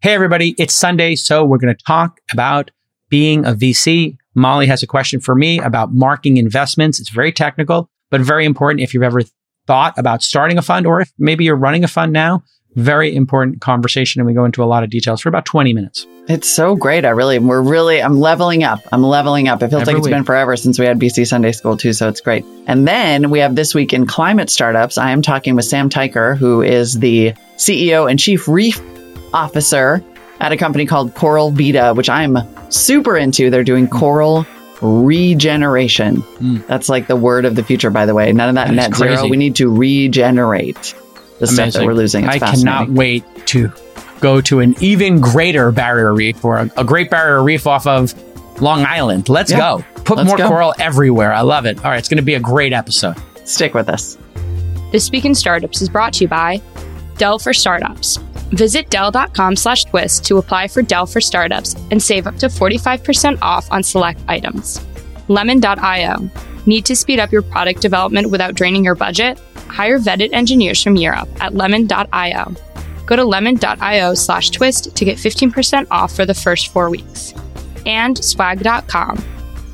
Hey, everybody, it's Sunday, so we're going to talk about being a VC. Molly has a question for me about marking investments. It's very technical, but very important if you've ever thought about starting a fund or if maybe you're running a fund now. Very important conversation, and we go into a lot of details for about 20 minutes. It's so great. I really, we're really, I'm leveling up. I'm leveling up. It feels Every like it's week. been forever since we had VC Sunday School too. So it's great. And then we have this week in climate startups. I am talking with Sam Teicher, who is the CEO and chief reef officer at a company called Coral Vita, which I'm super into. They're doing coral regeneration. Mm. That's like the word of the future, by the way. None of that, That is net zero. We need to regenerate the stuff that we're losing. It's I cannot wait to go to an even greater barrier reef or a, a great barrier reef off of Long Island. Let's Yeah. go. Put Let's more go. coral everywhere. I love it. All right, it's going to be a great episode. Stick with us. This Week in Startups is brought to you by Dell for Startups. Visit Dell.com slash twist to apply for Dell for Startups and save up to 45% off on select items. Lemon.io. Need to speed up your product development without draining your budget? Hire vetted engineers from Europe at lemon.io. Go to lemon.io slash twist to get 15% off for the first four weeks. And swag.com.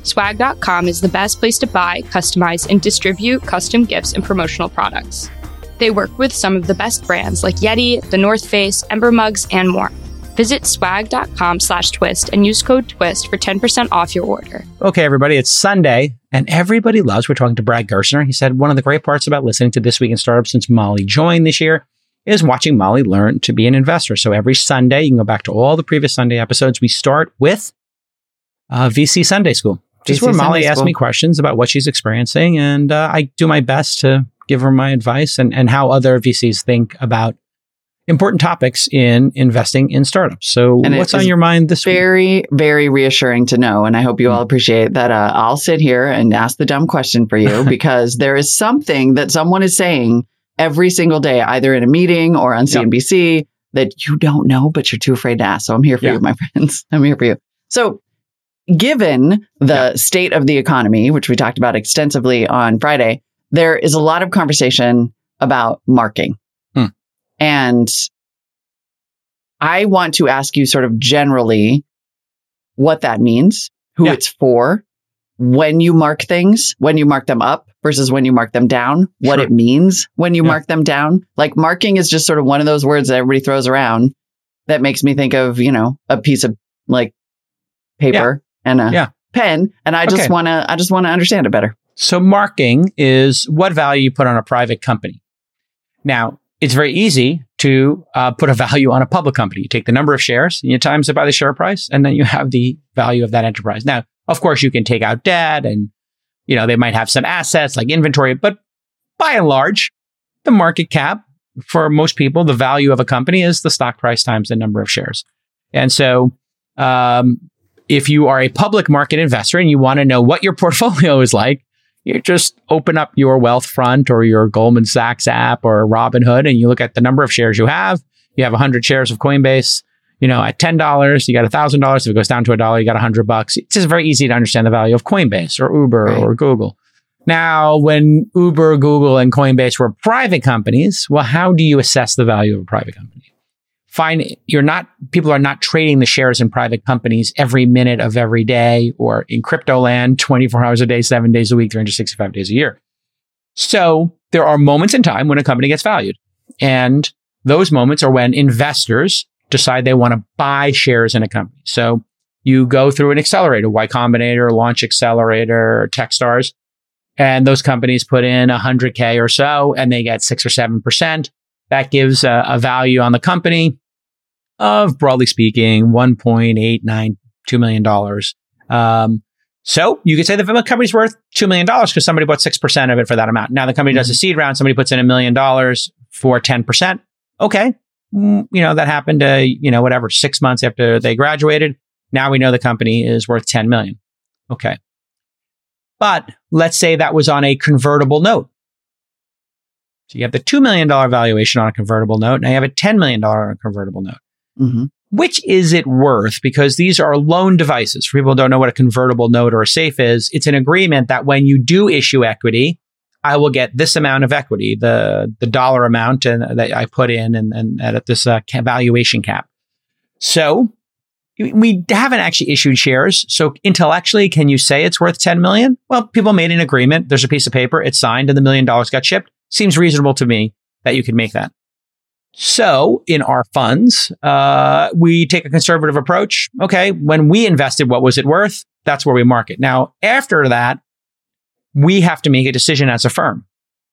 Swag.com is the best place to buy, customize, and distribute custom gifts and promotional products. They work with some of the best brands like Yeti, The North Face, Ember Mugs, and more. Visit swag.com slash twist and use code TWIST for 10% off your order. Okay, everybody, it's Sunday, and everybody loves. We're talking to Brad Gerstner. He said one of the great parts about listening to This Week in Startups since Molly joined this year is watching Molly learn to be an investor. So every Sunday, you can go back to all the previous Sunday episodes. We start with uh, VC Sunday School, just VC where Molly asks me questions about what she's experiencing, and uh, I do my best to give her my advice and, and how other VCs think about important topics in investing in startups. So, And what's on your mind this week? very, very reassuring to know. And I hope you all appreciate that. Uh, I'll sit here and ask the dumb question for you because there is something that someone is saying every single day, either in a meeting or on. CNBC that you don't know, but you're too afraid to ask. So I'm here for Yeah. you, my friends. I'm here for you. So given the state of the economy, which we talked about extensively on Friday, there is a lot of conversation about marking. Hmm. And I want to ask you sort of generally what that means, who Yeah. it's for, when you mark things, when you mark them up versus when you mark them down, what Sure. it means when you Yeah. mark them down. Like marking is just sort of one of those words that everybody throws around that makes me think of, you know, a piece of like paper and a Yeah. pen. And I just want to, I just want to understand it better. So marking is what value you put on a private company. Now, it's very easy to uh, put a value on a public company. You take the number of shares and you times it by the share price, and then you have the value of that enterprise. Now, of course, you can take out debt and, you know, they might have some assets like inventory, but by and large, the market cap for most people, the value of a company is the stock price times the number of shares. And so, um, if you are a public market investor and you want to know what your portfolio is like, you just open up your Wealthfront or your Goldman Sachs app or Robinhood and you look at the number of shares you have. You have 100 shares of Coinbase, you know, at $10, you got $1,000. If it goes down to a dollar, you got 100 bucks. It's just very easy to understand the value of Coinbase or Uber Right. or Google. Now, when Uber, Google, and Coinbase were private companies, well, how do you assess the value of a private company? Fine, you're not, people are not trading the shares in private companies every minute of every day or in crypto land 24 hours a day, seven days a week, 365 days a year. So there are moments in time when a company gets valued. And those moments are when investors decide they want to buy shares in a company. So you go through an accelerator, Y Combinator, Launch Accelerator, Techstars, and those companies put in 100K or so and they get six or 7%. That gives a, a value on the company of, broadly speaking, $1.892 million. Um, so you could say the company's worth $2 million because somebody bought 6% of it for that amount. Now the company does a seed round, somebody puts in a million dollars for 10%. Okay. Mm, You know, that happened, uh, you know, whatever, six months after they graduated. Now we know the company is worth 10 million. Okay. But let's say that was on a convertible note. So you have the $2 million valuation on a convertible note. Now you have a $10 million convertible note. Hmm Which is it worth? Because these are loan devices. For people who don't know what a convertible note or a safe is, it's an agreement that when you do issue equity, I will get this amount of equity, the the dollar amount and, that I put in, and, and at this uh, valuation cap. So we haven't actually issued shares. So intellectually, can you say it's worth 10 million? Well, people made an agreement. There's a piece of paper. It's signed and the million dollars got shipped. Seems reasonable to me that you could make that. So in our funds, uh, we take a conservative approach. Okay. When we invested, what was it worth? That's where we mark it. Now, after that, we have to make a decision as a firm.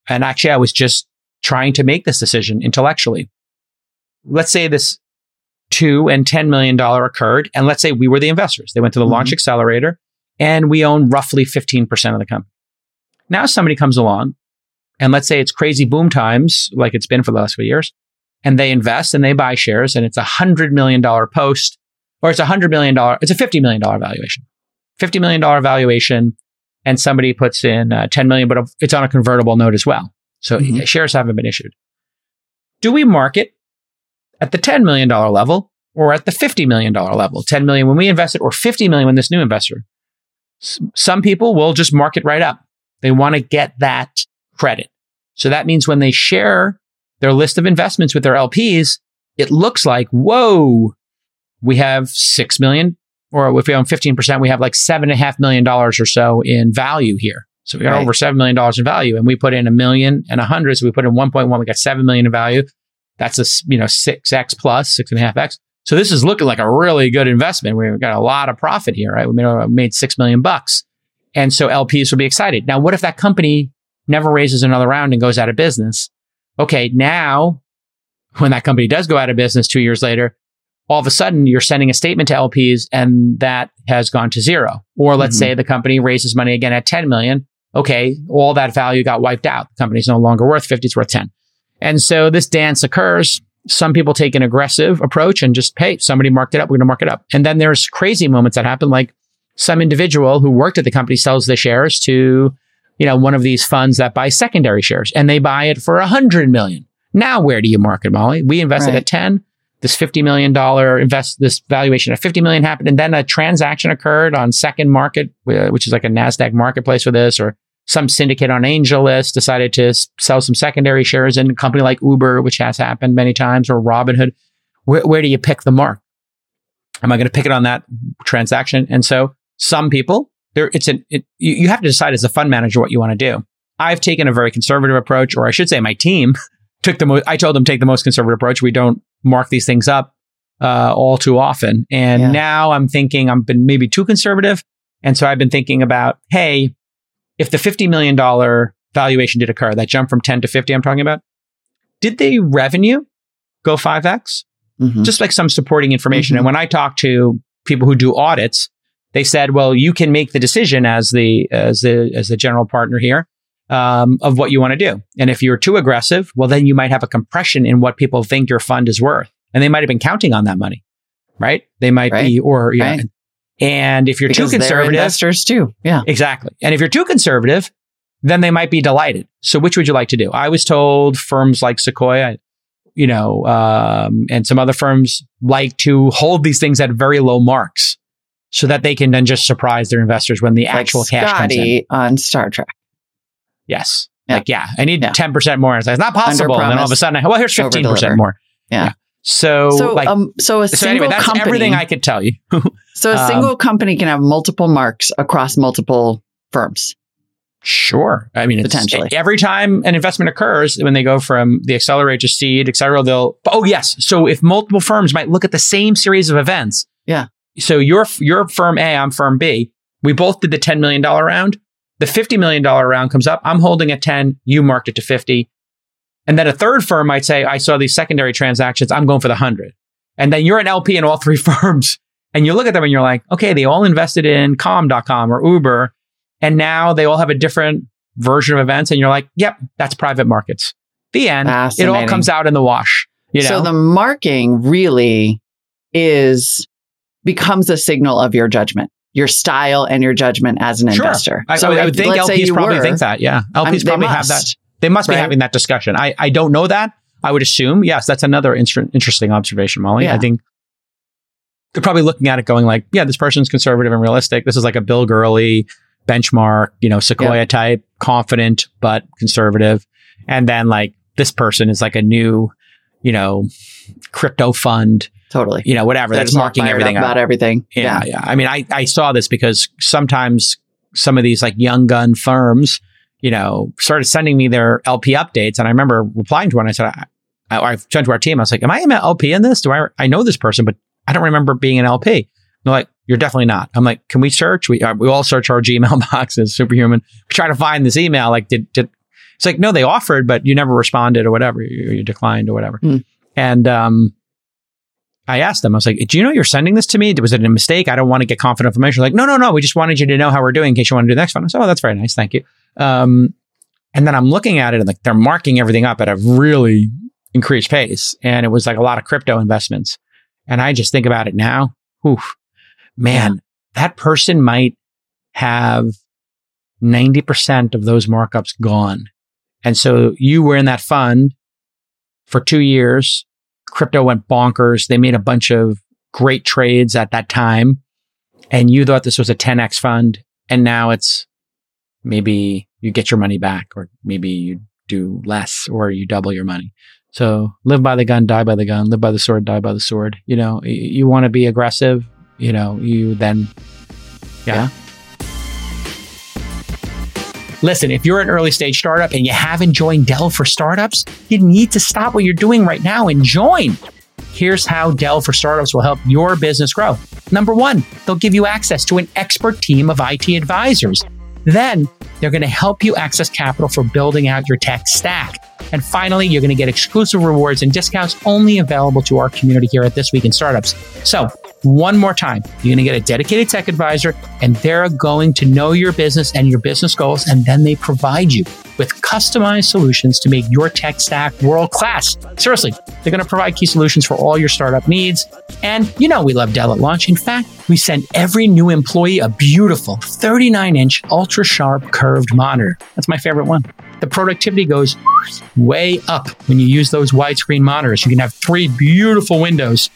And actually, I was just trying to make this decision intellectually. Let's say this two and $10 million occurred. And let's say we were the investors. They went to the mm-hmm. launch accelerator and we own roughly 15% of the company. Now somebody comes along and let's say it's crazy boom times like it's been for the last few years and they invest and they buy shares and it's a hundred million dollar post or it's a hundred million dollar, it's a $50 million valuation, $50 million valuation. And somebody puts in uh, 10 million, but it's on a convertible note as well. So mm-hmm. shares haven't been issued. Do we market at the $10 million level or at the $50 million level? 10 million when we invested or 50 million when this new investor. S- some people will just mark it right up. They want to get that credit. So that means when they share their list of investments with their LPs, it looks like, whoa, we have 6 million, or if we own 15%, we have like seven and a half million dollars or so in value here. So we got right. over $7 million in value and we put in a million and a hundred. So we put in 1.1, we got 7 million in value. That's a, you know, 6x plus, six and a half X. So this is looking like a really good investment. We've got a lot of profit here, right? We made, uh, made 6 million bucks. And so LPs will be excited. Now, what if that company never raises another round and goes out of business? Okay. Now, when that company does go out of business two years later, all of a sudden you're sending a statement to LPs and that has gone to zero. Or let's mm-hmm. say the company raises money again at 10 million. Okay. All that value got wiped out. The company's no longer worth 50, it's worth 10. And so this dance occurs. Some people take an aggressive approach and just, hey, somebody marked it up. We're going to mark it up. And then there's crazy moments that happen, like some individual who worked at the company sells the shares to, you know, one of these funds that buys secondary shares and they buy it for a hundred million. Now, where do you market, Molly? We invested right. at 10. This $50 million invest, this valuation of 50 million happened. And then a transaction occurred on SecondMarket, uh, which is like a NASDAQ marketplace for this or some syndicate on AngelList decided to sell some secondary shares in a company like Uber, which has happened many times, or Robinhood. Where, where do you pick the mark? Am I going to pick it on that transaction? And so some people, there, it's an, it, you, you have to decide as a fund manager what you want to do. I've taken a very conservative approach, or I should say my team took the most, I told them take the most conservative approach. We don't mark these things up, uh, all too often. And yeah. now I'm thinking I've been maybe too conservative. And so I've been thinking about, Hey, if the $50 million valuation did occur, that jump from 10 to 50 I'm talking about, did the revenue go 5x? Mm-hmm. Just like some supporting information. Mm-hmm. And when I talk to people who do audits, they said, well, you can make the decision as the, as the, as the general partner here. Um, of what you want to do. And if you're too aggressive, well, then you might have a compression in what people think your fund is worth. And they might have been counting on that money, right? They might right. be, or, yeah. Right. And if you're because too conservative, investors too. Yeah. Exactly. And if you're too conservative, then they might be delighted. So which would you like to do? I was told firms like Sequoia, you know, um, and some other firms like to hold these things at very low marks so that they can then just surprise their investors when the like actual Scotty cash comes in. on Star Trek. Yes. Yeah. Like, yeah, I need yeah. 10% more. It's, like, it's not possible. And then all of a sudden, I, well, here's 15% more. yeah. yeah. So, so, like, um, so a so single anyway, that's company, everything I could tell you. so a um, single um, company can have multiple marks across multiple firms. Sure. I mean, potentially every time an investment occurs, when they go from the accelerator to seed, et cetera, they'll, oh, yes. So if multiple firms might look at the same series of events. Yeah. So you're, you're firm A, I'm firm B. We both did the $10 million round. The $50 million round comes up. I'm holding a 10. You marked it to 50. And then a third firm might say, I saw these secondary transactions. I'm going for the 100. And then you're an LP in all three firms. And you look at them and you're like, okay, they all invested in calm.com or Uber. And now they all have a different version of events. And you're like, yep, that's private markets. The end. It all comes out in the wash. You know? So the marking really is becomes a signal of your judgment your style and your judgment as an sure. investor. I, so I, I would think LPs probably were, think that. Yeah. LPs I mean, probably must. have that. They must be right? having that discussion. I, I don't know that. I would assume. Yes, that's another in- interesting observation, Molly. Yeah. I think they're probably looking at it going like, yeah, this person's conservative and realistic. This is like a Bill Gurley benchmark, you know, Sequoia yeah. type, confident, but conservative. And then like this person is like a new, you know, crypto fund Totally. you know, whatever. They're That's marking everything up about everything. Yeah, yeah. I mean, I, I saw this because sometimes some of these like young gun firms, you know, started sending me their LP updates. And I remember replying to one. I said, I, I, I turned to our team. I was like, am I an LP in this? Do I, I know this person, but I don't remember being an LP. And they're like, you're definitely not. I'm like, can we search? We, uh, we all search our Gmail boxes, superhuman. We try to find this email. Like, did, did, it's like, no, they offered, but you never responded or whatever. You, you declined or whatever. Hmm. And, um, I asked them, I was like, do you know you're sending this to me? Was it a mistake? I don't want to get confidential information. Like, no, no, no. We just wanted you to know how we're doing in case you want to do the next one. I said, oh, that's very nice. Thank you. Um, and then I'm looking at it and like they're marking everything up at a really increased pace. And it was like a lot of crypto investments. And I just think about it now. Oof, man, that person might have 90% of those markups gone. And so you were in that fund for two years. Crypto went bonkers. They made a bunch of great trades at that time. And you thought this was a 10x fund. And now it's maybe you get your money back, or maybe you do less, or you double your money. So live by the gun, die by the gun, live by the sword, die by the sword. You know, y- you want to be aggressive, you know, you then, yeah. Listen, if you're an early stage startup and you haven't joined Dell for startups, you need to stop what you're doing right now and join. Here's how Dell for Startups will help your business grow. Number one, they'll give you access to an expert team of IT advisors. Then they're going to help you access capital for building out your tech stack. And finally, you're going to get exclusive rewards and discounts only available to our community here at This Week in Startups. So, one more time, you're going to get a dedicated tech advisor, and they're going to know your business and your business goals, and then they provide you with customized solutions to make your tech stack world class. Seriously, they're going to provide key solutions for all your startup needs. And you know, we love Dell at launch. In fact, we send every new employee a beautiful 39 inch ultra sharp curved monitor. That's my favorite one. The productivity goes way up when you use those widescreen monitors. You can have three beautiful windows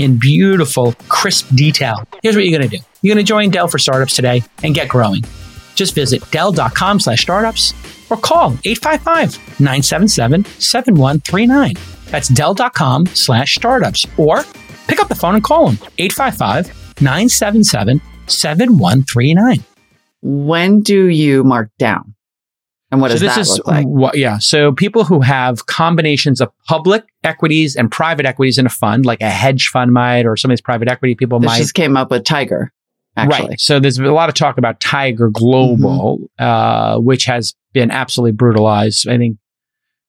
in beautiful, crisp detail. Here's what you're going to do. You're going to join Dell for Startups today and get growing. Just visit Dell.com slash startups or call 855-977-7139. That's Dell.com slash startups or pick up the phone and call them 855-977-7139. When do you mark down? And what does so this that is like? what, yeah. So people who have combinations of public equities and private equities in a fund, like a hedge fund might, or some of these private equity people This might. just came up with Tiger, actually. Right. So there's a lot of talk about Tiger Global, Mm-hmm. uh, which has been absolutely brutalized. I think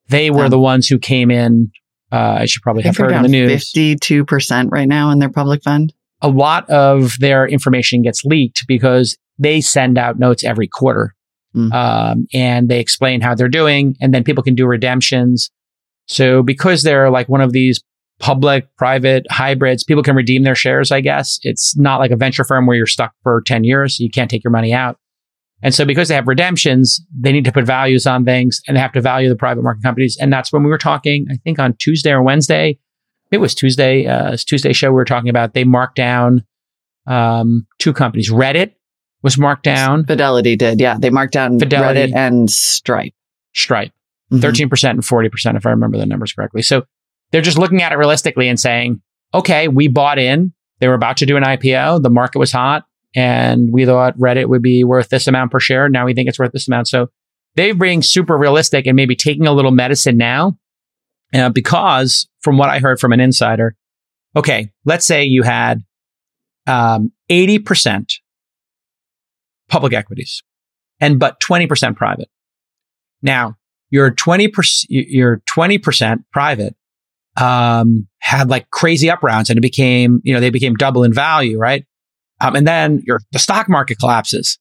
they were Um, the ones who came in. Uh, I should probably I have heard in the news. 52% right now in their public fund. A lot of their information gets leaked because they send out notes every quarter. Mm. Um, and they explain how they're doing, and then people can do redemptions. So because they're like one of these public, private hybrids, people can redeem their shares, I guess. It's not like a venture firm where you're stuck for 10 years. You can't take your money out. And so because they have redemptions, they need to put values on things and they have to value the private market companies. And that's when we were talking, I think on Tuesday or Wednesday. It was Tuesday, uh, Tuesday show we were talking about. They marked down um, two companies. Reddit was marked down, Fidelity did. Yeah. They marked down Fidelity. Reddit and Stripe. Stripe. Mhm. 13% and 40%, if I remember the numbers correctly. So they're just looking at it realistically and saying, okay, we bought in. They were about to do an IPO. The market was hot and we thought Reddit would be worth this amount per share. Now we think it's worth this amount. So they're being super realistic and maybe taking a little medicine now uh, because from what I heard from an insider, okay, let's say you had um, 80% public equities and but 20% private. Now, your 20%, your 20% private, um, had like crazy up rounds and it became, you know, they became double in value, right? Um, and then your, the stock market collapses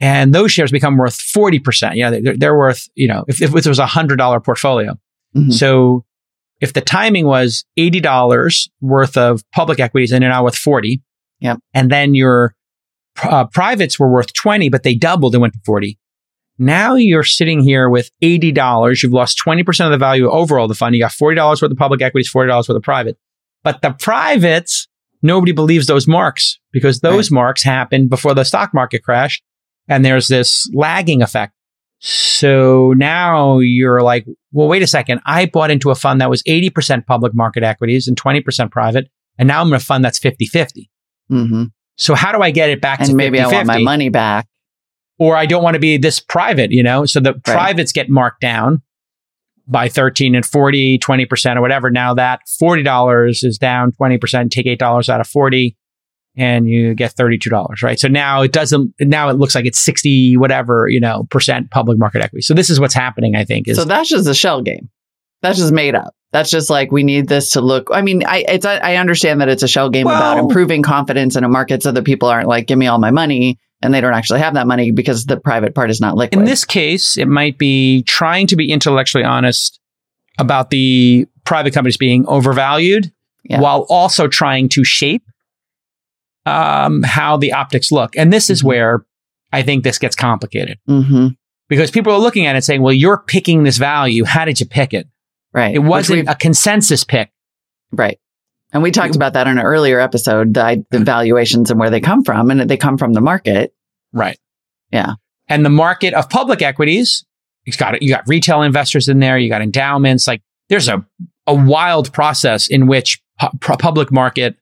and those shares become worth 40%. You know, they're, they're worth, you know, if, if it was a hundred dollar portfolio. Mhm. So if the timing was $80 worth of public equities and you're now worth 40. Yep. And then your uh, privates were worth 20, but they doubled and went to 40. Now you're sitting here with $80. You've lost 20% of the value overall of the fund. You got $40 worth of public equities, $40 worth of private. But the privates, nobody believes those marks because those marks happened before the stock market crashed. And there's this lagging effect. So now you're like, well, wait a second. I bought into a fund that was 80% public market equities and 20% private. And now I'm in a fund that's 50 50. hmm So how do I get it back to And maybe 50 I want my money back. Or I don't want to be this private, you know? So the Right. privates get marked down by 13 and 40, 20% or whatever. Now that $40 is down 20%, take $8 out of 40 and you get $32, right? So now it doesn't, now it looks like it's 60, whatever, you know, percent public market equity. So this is what's happening, I think, is So that's just a shell game. That's just made up. That's just like we need this to look. I mean, I it's I understand that it's a shell game about improving confidence in a market so that people aren't like, give me all my money, and they don't actually have that money because the private part is not liquid. In this case, it might be trying to be intellectually honest about the private companies being overvalued Yeah. while also trying to shape um, how the optics look. And this is Mhm. where I think this gets complicated hmm because people are looking at it saying, well, you're picking this value. How did you pick it? Right. It wasn't a consensus pick. right. And we talked about that in an earlier episode, the, the valuations and where they come from, and they come from the market. Right. Yeah. And the market of public equities, you've got you got retail investors in there, you got endowments. Like there's a a wild process in which pu- public market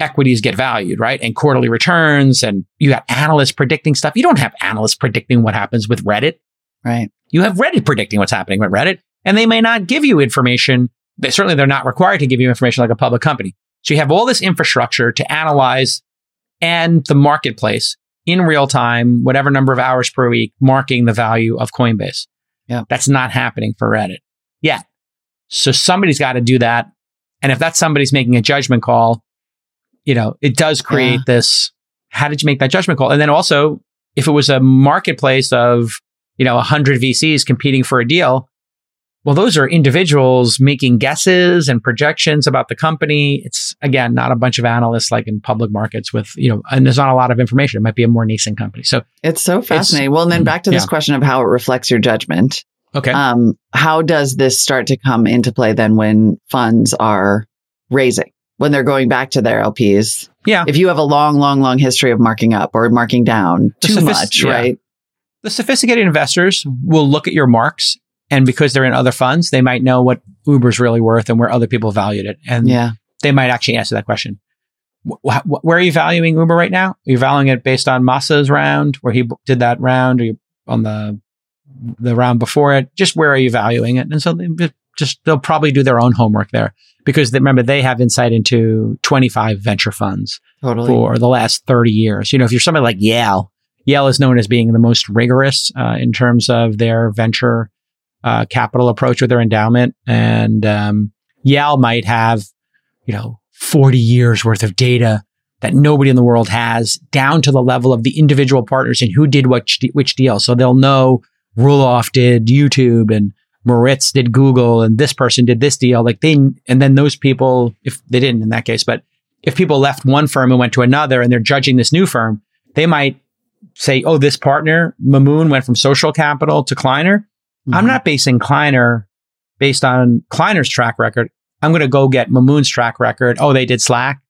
equities get valued, right? And quarterly returns, and you got analysts predicting stuff. You don't have analysts predicting what happens with Reddit. Right. You have Reddit predicting what's happening with Reddit, and they may not give you information. They certainly they're not required to give you information like a public company. So you have all this infrastructure to analyze and the marketplace in real time, whatever number of hours per week, marking the value of Coinbase. Yeah. That's not happening for Reddit yet. So somebody's got to do that. And if that somebody's making a judgment call, you know, it does create this. How did you make that judgment call? And then also, if it was a marketplace of, you know, 100 VCs competing for a deal, well, those are individuals making guesses and projections about the company. It's again not a bunch of analysts like in public markets with, you know, and there's not a lot of information. It might be a more nascent company. So, It's so fascinating. well, and then Mm, back to this yeah. question of how it reflects your judgment. okay. Um, how does this start to come into play then when funds are raising, when they're going back to their LPs? yeah. If you have a long, long, long history of marking up or marking down The too much, yeah. right? the sophisticated investors will look at your marks and because they're in other funds, they might know what Uber's really worth and where other people valued it. And Yeah. they might actually answer that question. Wh- wh- where are you valuing Uber right now? Are you valuing it based on Masa's round where he b- did that round or you on the the round before it? Just where are you valuing it? And so they just they'll probably do their own homework there because they, remember they have insight into 25 venture funds Totally. for the last 30 years. You know, if you're somebody like Yale, Yale is known as being the most rigorous uh, in terms of their venture uh, capital approach with their endowment. And um, Yale might have, you know, 40 years worth of data that nobody in the world has down to the level of the individual partners and who did which, which deal. So they'll know Roelof did YouTube and Moritz did Google and this person did this deal. Like they, and then those people, if they didn't in that case, but if people left one firm and went to another and they're judging this new firm, they might say, oh, this partner, Mamoon, went from social capital to Kleiner. I'm Mhm. not basing Kleiner based on Kleiner's track record. I'm going to go get Mamoon's track record. Oh, they did Slack.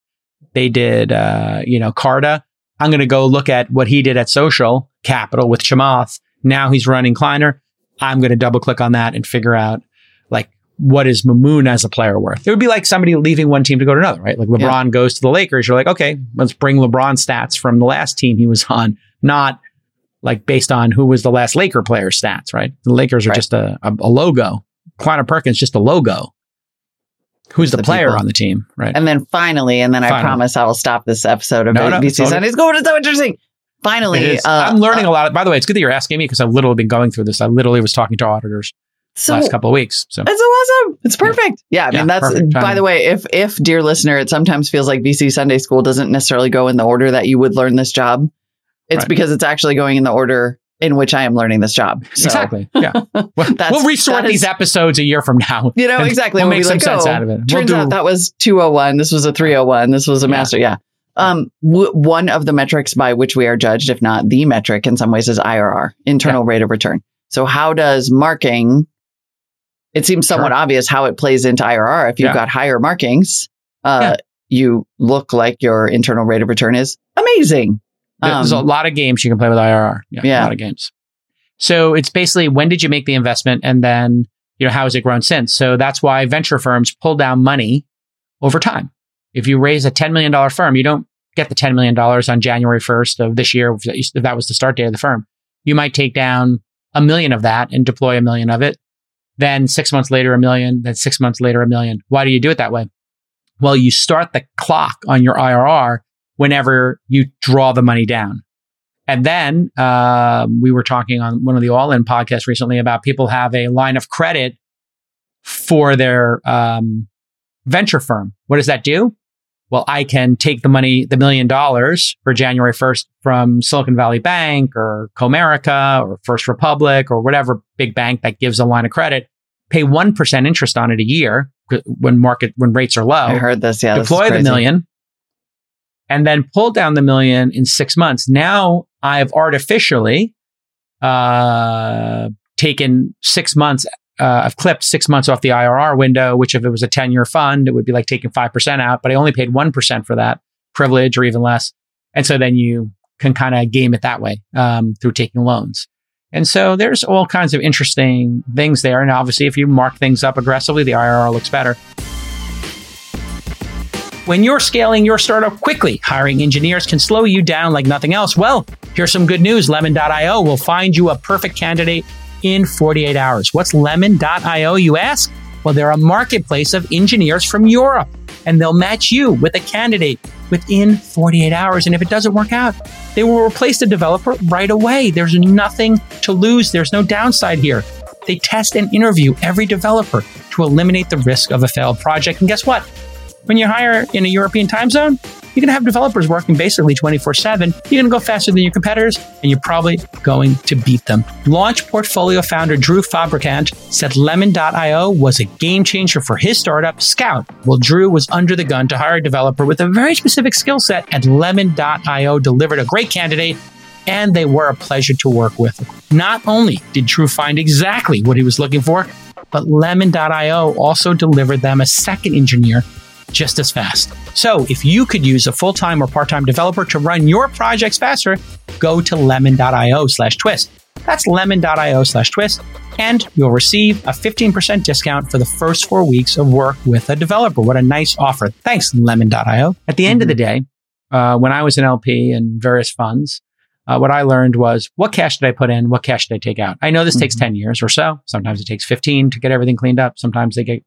They did, uh, you know, Carta. I'm going to go look at what he did at social capital with Chamath. Now he's running Kleiner. I'm going to double click on that and figure out like what is Mamoon as a player worth. It would be like somebody leaving one team to go to another, right? Like LeBron goes to the Lakers. You're like, okay, let's bring LeBron stats from the last team he was on, not like based on who was the last Laker player stats, right? The Lakers are Right. just a, a, a logo. Kleiner Perkins just a logo. Who's the, The player people. on the team, right? And then finally, and then I promise I will stop this episode of No, no, it's all Sunday School. It's so interesting. Finally, uh, I'm learning uh, a lot. By the way, it's good that you're asking me because I've literally been going through this. I literally was talking to auditors so last couple of weeks. So It's awesome. It's perfect. Yeah, I Yeah, mean that's perfect by the way, if if dear listener, it sometimes feels like VC Sunday School doesn't necessarily go in the order that you would learn this job. It's Right. because it's actually going in the order in which I am learning this job. So, exactly, yeah. We'll, That's- we'll that is- these episodes a year from now. You know, exactly. We'll We'll make some like, sense oh, out of it. Turns we'll out that was 201. This was a 301. This was a Yeah. master. Yeah. Um, w- one of the metrics by which we are judged, if not the metric in some ways, is IRR, internal rate of return. So how does marking, it seems somewhat Sure. obvious how it plays into IRR. If you've Yeah. got higher markings, uh, Yeah. you look like your internal rate of return is amazing. There's a Um, lot of games you can play with IRR. Yeah, yeah. a lot of games. So it's basically when did you make the investment and then, you know, how has it grown since? So that's why venture firms pull down money over time. If you raise a $10 million firm, you don't get the $10 million on January 1st of this year. If that was the start date of the firm, you might take down a million of that and deploy a million of it. Then six months later, a million, then six months later, a million. Why do you do it that way? Well, you start the clock on your IRR whenever you draw the money down. And then uh, we were talking on one of the All In podcasts recently about people have a line of credit for their um, venture firm. What does that do? Well, I can take the money, the million dollars for January 1st from Silicon Valley Bank or Comerica or First Republic or whatever big bank that gives a line of credit, pay 1% interest on it a year when market, when rates are low. I heard this. Yeah. Deploy the million and then pull down the million in six months. Now I've artificially uh, taken six months. Uh, I've clipped six months off the IRR window, which if it was a 10 year fund, it would be like taking 5% out, but I only paid 1% for that privilege or even less. And so then you can kind of game it that way um, through taking loans. And so there's all kinds of interesting things there. And obviously, if you mark things up aggressively, the IRR looks better. When you're scaling your startup quickly, hiring engineers can slow you down like nothing else. Well, here's some good news. Lemon.io will find you a perfect candidate in 48 hours. What's Lemon.io, you ask? Well, they're a marketplace of engineers from Europe, and they'll match you with a candidate within 48 hours. And if it doesn't work out, they will replace the developer right away. There's nothing to lose, there's no downside here. They test and interview every developer to eliminate the risk of a failed project. And guess what? When you hire in a European time zone, you're going to have developers working basically 24 7. You're going to go faster than your competitors, and you're probably going to beat them. Launch portfolio founder Drew Fabricant said Lemon.io was a game changer for his startup, Scout. Well, Drew was under the gun to hire a developer with a very specific skill set, and Lemon.io delivered a great candidate and they were a pleasure to work with. Not only did Drew find exactly what he was looking for, but Lemon.io also delivered them a second engineer just as fast. So if you could use a full-time or part-time developer to run your projects faster, go to lemon.io slash twist. That's lemon.io slash twist, and you'll receive a 15% discount for the first four weeks of work with a developer. What a nice offer. Thanks, lemon.io. At the end mm-hmm. of the day, uh, when I was an LP in various funds, uh, what I learned was what cash did I put in? What cash did I take out? I know this mm-hmm. takes 10 years or so. Sometimes it takes 15 to get everything cleaned up. Sometimes they get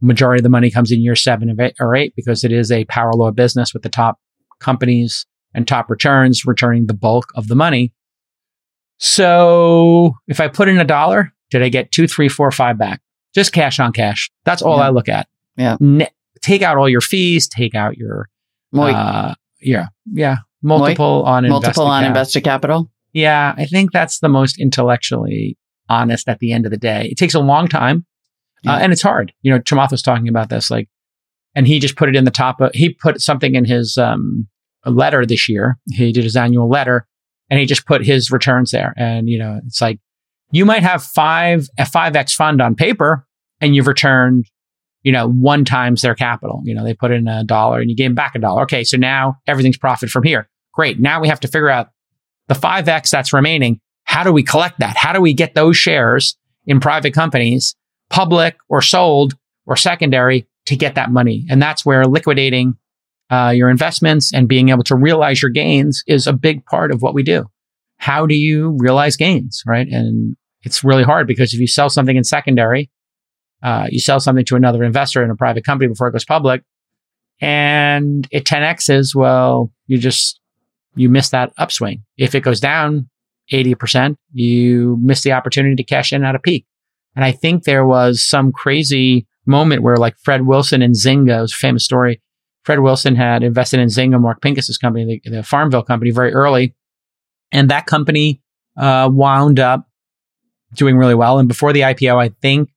majority of the money comes in year seven or eight because it is a power law business with the top companies and top returns returning the bulk of the money. So if I put in a dollar, did I get two, three, four, five back? Just cash on cash. That's all yeah. I look at. Yeah. Ne- take out all your fees. Take out your, uh, yeah, yeah, multiple on multiple on cap. invested capital. Yeah, I think that's the most intellectually honest at the end of the day. It takes a long time. Uh, yeah. Uh, and it's hard. You know, Chamath was talking about this, like, and he just put it in the top of, he put something in his um, letter this year. He did his annual letter and he just put his returns there. And, you know, it's like, you might have five, a 5X fund on paper and you've returned, you know, one times their capital. You know, they put in a dollar and you gave them back a dollar. Okay. So now everything's profit from here. Great. Now we have to figure out the 5X that's remaining. How do we collect that? How do we get those shares in private companies public or sold or secondary to get that money. And that's where liquidating uh, your investments and being able to realize your gains is a big part of what we do. How do you realize gains, right? And it's really hard because if you sell something in secondary, uh, you sell something to another investor in a private company before it goes public, and it 10x's, well, you just you miss that upswing. If it goes down 80%, you miss the opportunity to cash in at a peak. And I think there was some crazy moment where like Fred Wilson and Zynga, was a famous story. Fred Wilson had invested in Zynga, Mark Pincus's company, the, the Farmville company, very early. And that company uh, wound up doing really well. And before the IPO, I think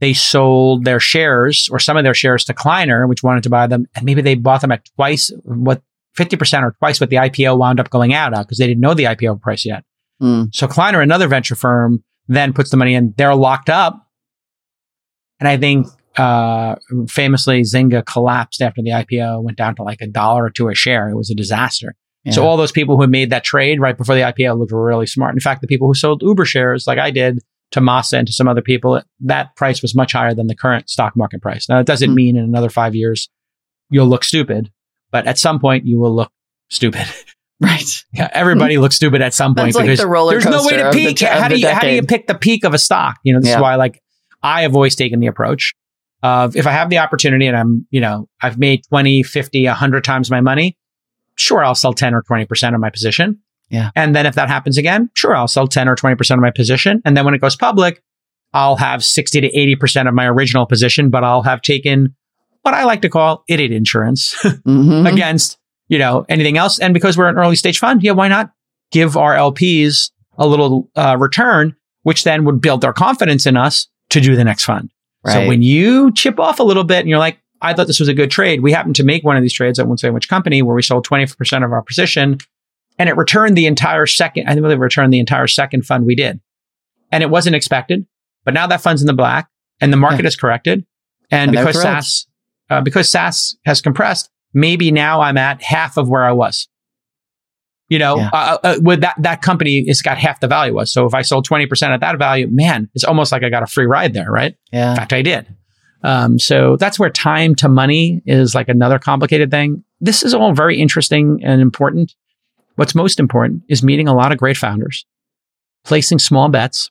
they sold their shares or some of their shares to Kleiner, which wanted to buy them. And maybe they bought them at twice what 50% or twice what the IPO wound up going out at because they didn't know the IPO price yet. Mm. So Kleiner, another venture firm, then puts the money in. They're locked up. And I think uh, famously Zynga collapsed after the IPO, went down to like a dollar or two a share. It was a disaster. So all those people who made that trade right before the IPO looked really smart. In fact, the people who sold Uber shares, like I did, to Masa and to some other people, that price was much higher than the current stock market price. Now, it doesn't Hmm. mean in another five years you'll look stupid, but at some point you will look stupid. Right. Yeah, everybody looks stupid at some point That's like because the roller there's no way to of the peak. ch- of how do you how do you pick the peak of a stock? You know, this Yeah. is why like I have always taken the approach of if I have the opportunity and I'm, you know, I've made 20, 50, 100 times my money, sure I'll sell 10 or 20% of my position. Yeah. And then if that happens again, sure I'll sell 10 or 20% of my position and then when it goes public, I'll have 60 to 80% of my original position, but I'll have taken what I like to call idiot insurance Mhm. against you know anything else. And because we're an early stage fund, yeah, why not give our LPs a little uh, return, which then would build their confidence in us to do the next fund. So when you chip off a little bit and you're like, I thought this was a good trade. We happened to make one of these trades. I won't say which company where we sold 20% of our position and it returned the entire second. I think it returned the entire second fund we did. And it wasn't expected, but now that fund's in the black and the market has corrected. And, And because. SaaS, uh, because SaaS has compressed, maybe now I'm at half of where I was. You know, Yeah. uh, uh, with that, that company, it's got half the value was. So if I sold 20% at that value, man, it's almost like I got a free ride there, right? In fact, I did. Um, so that's where time to money is like another complicated thing. This is all very interesting and important. What's most important is meeting a lot of great founders, placing small bets,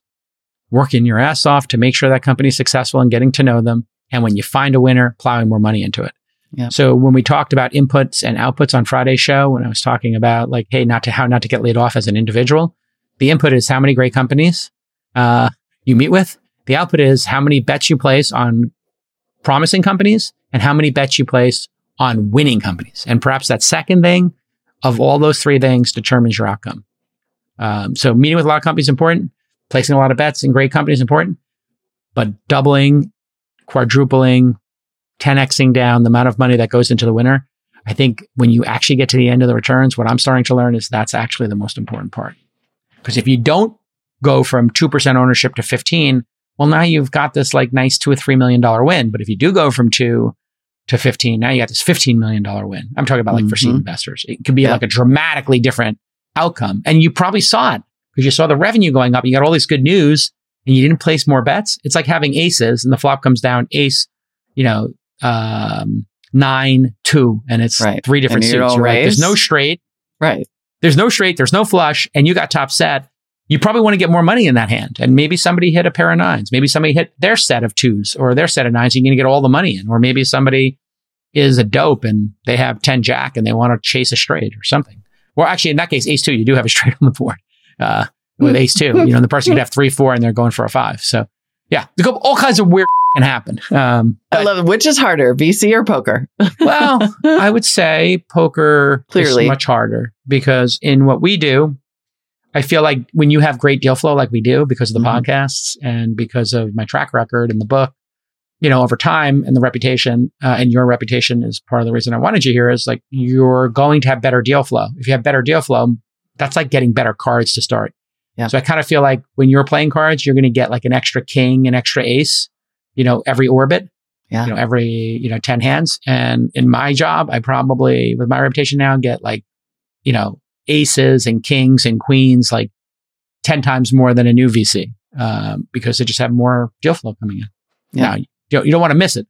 working your ass off to make sure that company's successful and getting to know them. And when you find a winner, plowing more money into it. So when we talked about inputs and outputs on Friday's show, when I was talking about like, hey, not to how not to get laid off as an individual, the input is how many great companies uh, you meet with. The output is how many bets you place on promising companies and how many bets you place on winning companies. And perhaps that second thing of all those three things determines your outcome. Um, so meeting with a lot of companies is important, placing a lot of bets in great companies is important, but doubling, quadrupling, 10xing down the amount of money that goes into the winner. I think when you actually get to the end of the returns, what I'm starting to learn is that's actually the most important part. Because if you don't go from 2% ownership to 15, well, now you've got this like nice two or three million dollar win. But if you do go from two to 15, now you got this $15 million win. I'm talking about like for seed Mhm. investors. It could be Yeah. like a dramatically different outcome. And you probably saw it because you saw the revenue going up. You got all this good news and you didn't place more bets. It's like having aces and the flop comes down ace, you know, um, nine, two, and it's Right. three different And suits. like, there's no straight, Right. there's no straight, there's no flush, and you got top set. You probably want to get more money in that hand. And maybe somebody hit a pair of nines. Maybe somebody hit their set of twos or their set of nines. You're going to get all the money in. Or maybe somebody is a dope and they have 10 jack and they want to chase a straight or something. Well, actually, in that case, ace two, you do have a straight on the board uh, with ace two. You know, the person could have three, four, and they're going for a five. So, yeah, there's all kinds of weird can happen. Um, I love it. Which is harder, VC or poker? well, I would say poker Clearly. is much harder because in what we do, I feel like when you have great deal flow like we do because of the Mhm. podcasts and because of my track record and the book, you know, over time and the reputation uh, and your reputation is part of the reason I wanted you here is like you're going to have better deal flow. If you have better deal flow, that's like getting better cards to start. Yeah. So I kind of feel like when you're playing cards, you're going to get like an extra king, an extra ace, you know, every orbit Yeah. you know, every, you know, 10 hands. And in my job, I probably, with my reputation now, get like, you know, aces and kings and queens, like 10 times more than a new VC, um, because they just have more deal flow coming in. Yeah. Now, you don't, you don't want to miss it.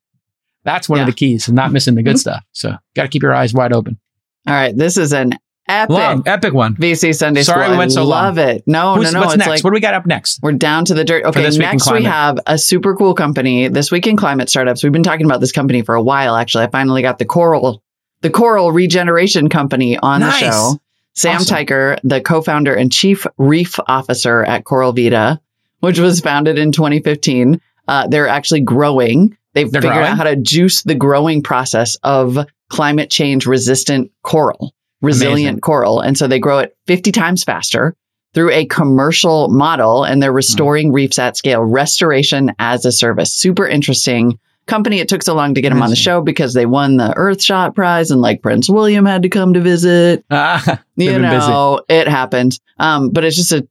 That's one of the keys and not missing the good stuff. So got to keep your eyes wide open. All right. This is an epic Long, epic one. VC Sunday Sorry School. we went so long. love it. No, Who's, no, no. what's it's next? like what do we got up next? We're down to the dirt. Okay, This Week in next we have a super cool company. This week in climate startups. We've been talking about this company for a while. Actually, I finally got the Coral, the Coral Regeneration Company on Nice. the show. Sam Awesome. Teicher, the co-founder and chief reef officer at Coral Vita, which was founded in 2015. Uh, they're actually growing. They've They're figured growing? out how to juice the growing process of climate change resistant coral, resilient Amazing. coral. And so they grow it 50 times faster through a commercial model and they're restoring reefs at scale, restoration as a service. Super interesting company. It took so long to get them on the show because they won the Earthshot Prize and like Prince William had to come to visit. Ah, You been busy. know, it happened. Um, but it's just a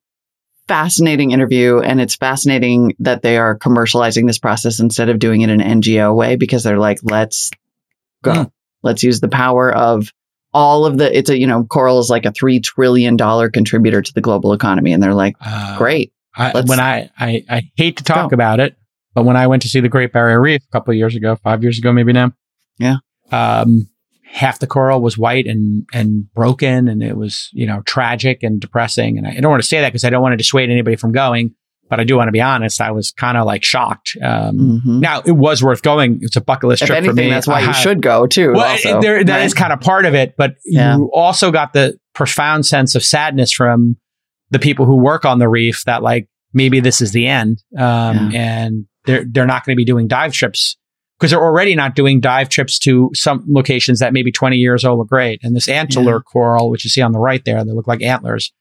fascinating interview and it's fascinating that they are commercializing this process instead of doing it in an NGO way because they're like, let's go. Mm. Let's use the power of all of the it's a you know coral is like a three trillion dollar contributor to the global economy, and they're like, Uh, great, I, when I, I I hate to talk Go. about it, but when I went to see the Great Barrier Reef a couple of years ago, five years ago, maybe now. Yeah. Um, half the coral was white and and broken, and it was you know tragic and depressing. And I, I don't want to say that because I don't want to dissuade anybody from going, but I do want to be honest. I was kind of like shocked. Um, Mhm. Now it was worth going. It's a bucket list if trip anything, for me. that's why I you had- should go too. well, also, there, that right? is kind of part of it, but Yeah. you also got the profound sense of sadness from the people who work on the reef that like maybe this is the end, um, and they're they're not going to be doing dive trips because they're already not doing dive trips to some locations that maybe 20 years old were great. And this antler coral, which you see on the right there, they look like antlers.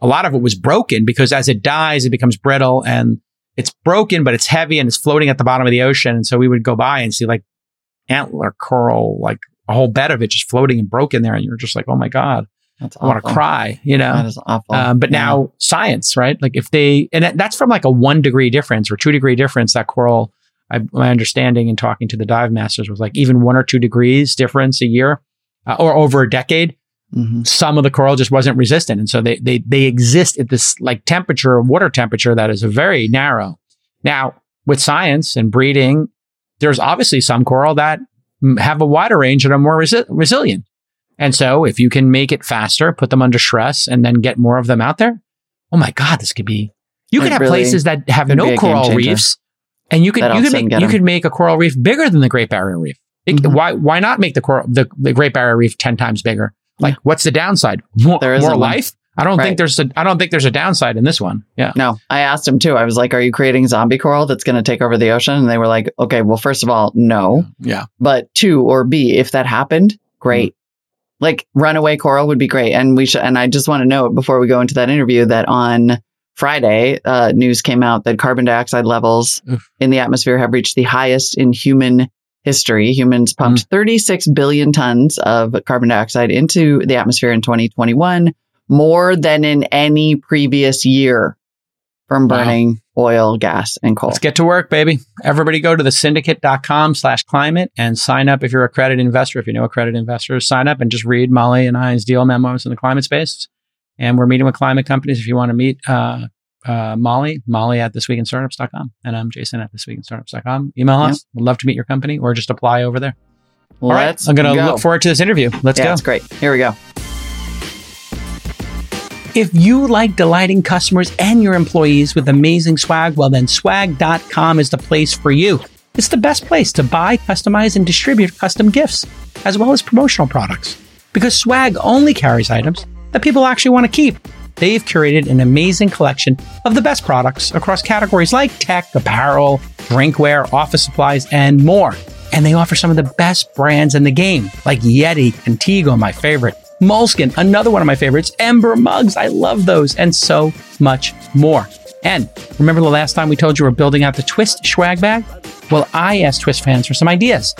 A lot of it was broken because as it dies, it becomes brittle and it's broken, but it's heavy and it's floating at the bottom of the ocean. And so we would go by and see like antler coral, like a whole bed of it just floating and broken there. And you're just like, oh my God, That's I want to cry, you know? That is awful. Um, but Yeah. now science, right? Like if they, and that's from like a one degree difference or two degree difference, that coral, I, my understanding in talking to the dive masters was like even one or two degrees difference a year uh, or over a decade, Mhm. some of the coral just wasn't resistant. And so they, they, they exist at this like temperature, water temperature that is very narrow. Now with science and breeding, there's obviously some coral that have a wider range and are more resi- resilient. And so if you can make it faster, put them under stress and then get more of them out there, oh my God, this could be, you could have really places that have could be a no coral reefs and you could, you could make, you could make a coral reef bigger than the Great Barrier Reef. It- Mhm. Why, why not make the coral, the, the Great Barrier Reef 10 times bigger? Like what's the downside? More, more life? I don't Right. think there's a, I don't think there's a downside in this one. Yeah. No, I asked him too. I was like, "Are you creating zombie coral that's going to take over the ocean?" And they were like, "Okay, well, first of all, no, Yeah. but two or B, if that happened, great. Like runaway coral would be great." And we should. And I just want to note before we go into that interview that on Friday, uh, news came out that carbon dioxide levels Oof. in the atmosphere have reached the highest in human history. Humans pumped 36 billion tons of carbon dioxide into the atmosphere in 2021, more than in any previous year from Wow. burning oil, gas, and coal. Let's get to work, baby. Everybody go to the syndicate.com slash climate and sign up if you're a credit investor. If you know a accredited investor, sign up and just read Molly and I's deal memos in the climate space. And we're meeting with climate companies. If you want to meet uh, uh, Molly, Molly at thisweekinstartups.com. And I'm Jason at thisweekinstartups.com. Email us. We'd love to meet your company or just apply over there. All right. Let's I'm going to go. look forward to this interview. Let's yeah, go. it's great. Here we go. If you like delighting customers and your employees with amazing swag, well, then swag.com is the place for you. It's the best place to buy, customize, and distribute custom gifts, as well as promotional products. Because swag only carries items that people actually want to keep. They've curated an amazing collection of the best products across categories like tech, apparel, drinkware, office supplies, and more. And they offer some of the best brands in the game, like Yeti, Contigo, my favorite, Moleskine, another one of my favorites, Ember mugs, I love those, and so much more. And remember the last time we told you we're building out the Twist swag bag? Well, I asked Twist fans for some ideas.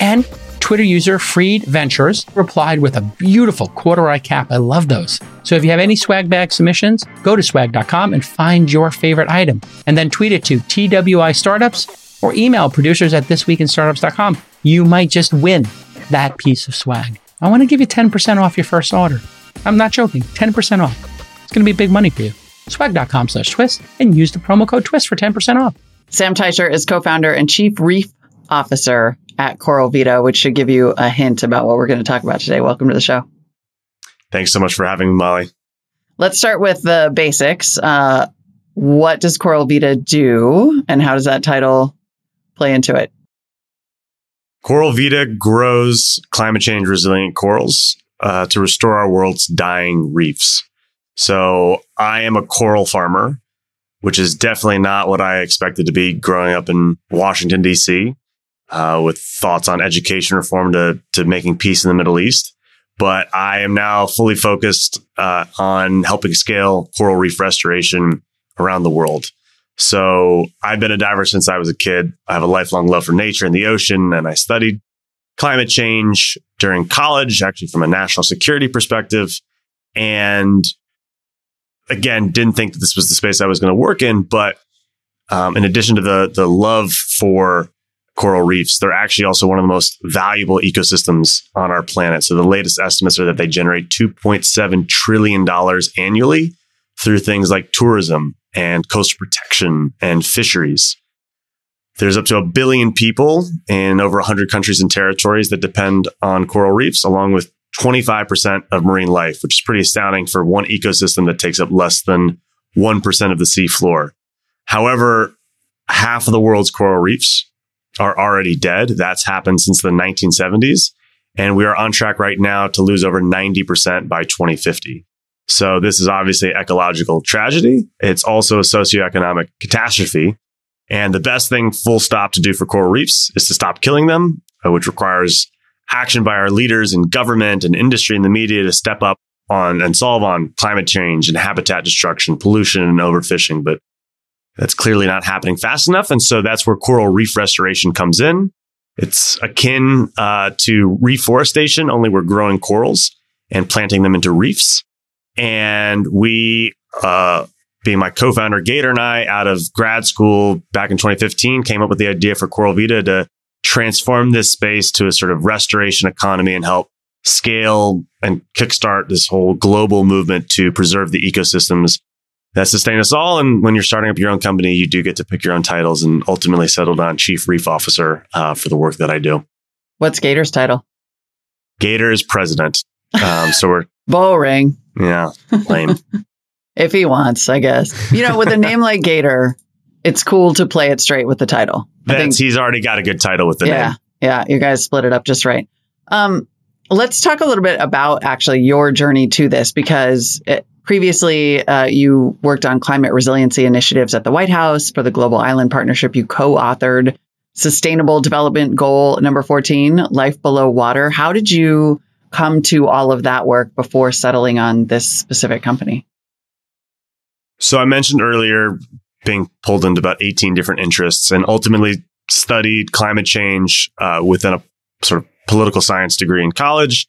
And Twitter user Freed Ventures replied with a beautiful corduroy cap. I love those. So if you have any swag bag submissions, go to swag.com and find your favorite item. And then tweet it to TWI Startups or email producers at thisweekinstartups.com. You might just win that piece of swag. I want to give you 10% off your first order. I'm not joking. 10% off. It's going to be big money for you. Swag.com slash twist and use the promo code twist for 10% off. Sam Teicher is co-founder and chief reef officer at Coral Vita, which should give you a hint about what we're going to talk about today. Welcome to the show. Thanks so much for having me, Molly. Let's start with the basics. Uh, what does Coral Vita do, and how does that title play into it? Coral Vita grows climate change resilient corals uh, to restore our world's dying reefs. So I am a coral farmer, which is definitely not what I expected to be growing up in Washington, D.C., uh, with thoughts on education reform to, to making peace in the Middle East. But I am now fully focused uh, on helping scale coral reef restoration around the world. So I've been a diver since I was a kid. I have a lifelong love for nature and the ocean, and I studied climate change during college, actually from a national security perspective. And again, didn't think that this was the space I was going to work in. But um, in addition to the the love for coral reefs. They're actually also one of the most valuable ecosystems on our planet. So the latest estimates are that they generate $2.7 trillion annually through things like tourism and coastal protection and fisheries. There's up to a billion people in over 100 countries and territories that depend on coral reefs, along with 25% of marine life, which is pretty astounding for one ecosystem that takes up less than 1% of the sea floor. However, half of the world's coral reefs are already dead. That's happened since the 1970s. And we are on track right now to lose over 90% by 2050. So this is obviously ecological tragedy. It's also a socioeconomic catastrophe. And the best thing, full stop, to do for coral reefs is to stop killing them, uh, which requires action by our leaders in government and industry and the media to step up on and solve on climate change and habitat destruction, pollution and overfishing. But that's clearly not happening fast enough. And so that's where coral reef restoration comes in. It's akin uh, to reforestation, only we're growing corals and planting them into reefs. And we, uh, being my co-founder Gator and I, out of grad school back in 2015, came up with the idea for Coral Vita to transform this space to a sort of restoration economy and help scale and kickstart this whole global movement to preserve the ecosystems that sustain us all. And when you're starting up your own company, you do get to pick your own titles and ultimately settled on chief reef officer uh, for the work that I do. What's Gator's title? Gator is president. Um, so we're boring. Yeah, lame. if he wants, I guess. You know, with a name like Gator, it's cool to play it straight with the title. That's, think, he's already got a good title with the yeah, name. Yeah, you guys split it up just right. Um, let's talk a little bit about actually your journey to this because it, previously uh, you worked on climate resiliency initiatives at the White House for the Global Island Partnership. You co-authored Sustainable Development Goal number 14, Life Below Water. How did you come to all of that work before settling on this specific company? So I mentioned earlier being pulled into about 18 different interests and ultimately studied climate change uh, within a sort of political science degree in college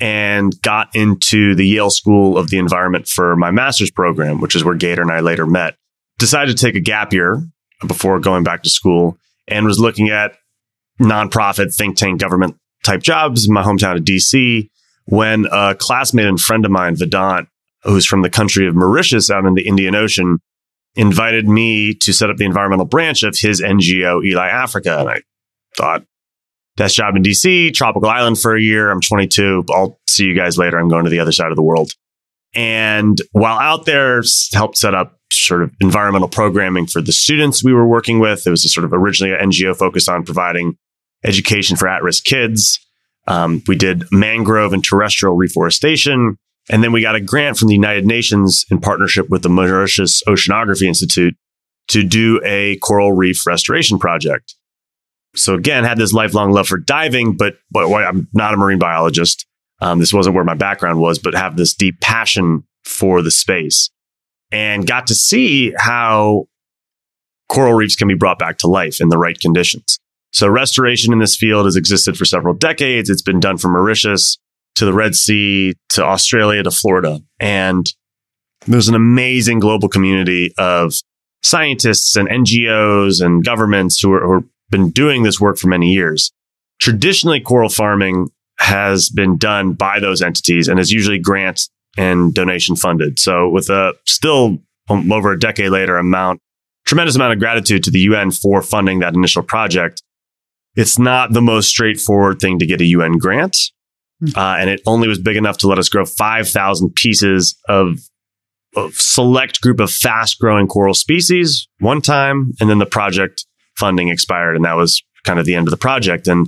and got into the Yale School of the Environment for my master's program, which is where Gator and I later met. Decided to take a gap year before going back to school and was looking at nonprofit think tank government type jobs in my hometown of DC when a classmate and friend of mine, Vedant, who's from the country of Mauritius out in the Indian Ocean, invited me to set up the environmental branch of his NGO, Eli Africa. And I thought, desk job in DC, tropical island for a year. I'm 22. I'll see you guys later. I'm going to the other side of the world. And while out there, helped set up sort of environmental programming for the students we were working with. It was a sort of originally an NGO focused on providing education for at risk kids. Um, we did mangrove and terrestrial reforestation. And then we got a grant from the United Nations in partnership with the Mauritius Oceanography Institute to do a coral reef restoration project. So again, had this lifelong love for diving, but, but I'm not a marine biologist. Um, this wasn't where my background was, but have this deep passion for the space and got to see how coral reefs can be brought back to life in the right conditions. So restoration in this field has existed for several decades. It's been done from Mauritius to the Red Sea to Australia to Florida. And there's an amazing global community of scientists and NGOs and governments who, are, who have been doing this work for many years. Traditionally, coral farming has been done by those entities and is usually grant and donation funded. So with a still over a decade later amount, tremendous amount of gratitude to the UN for funding that initial project. It's not the most straightforward thing to get a UN grant. Hmm. Uh, and it only was big enough to let us grow 5,000 pieces of a select group of fast growing coral species one time. And then the project funding expired. And that was kind of the end of the project. And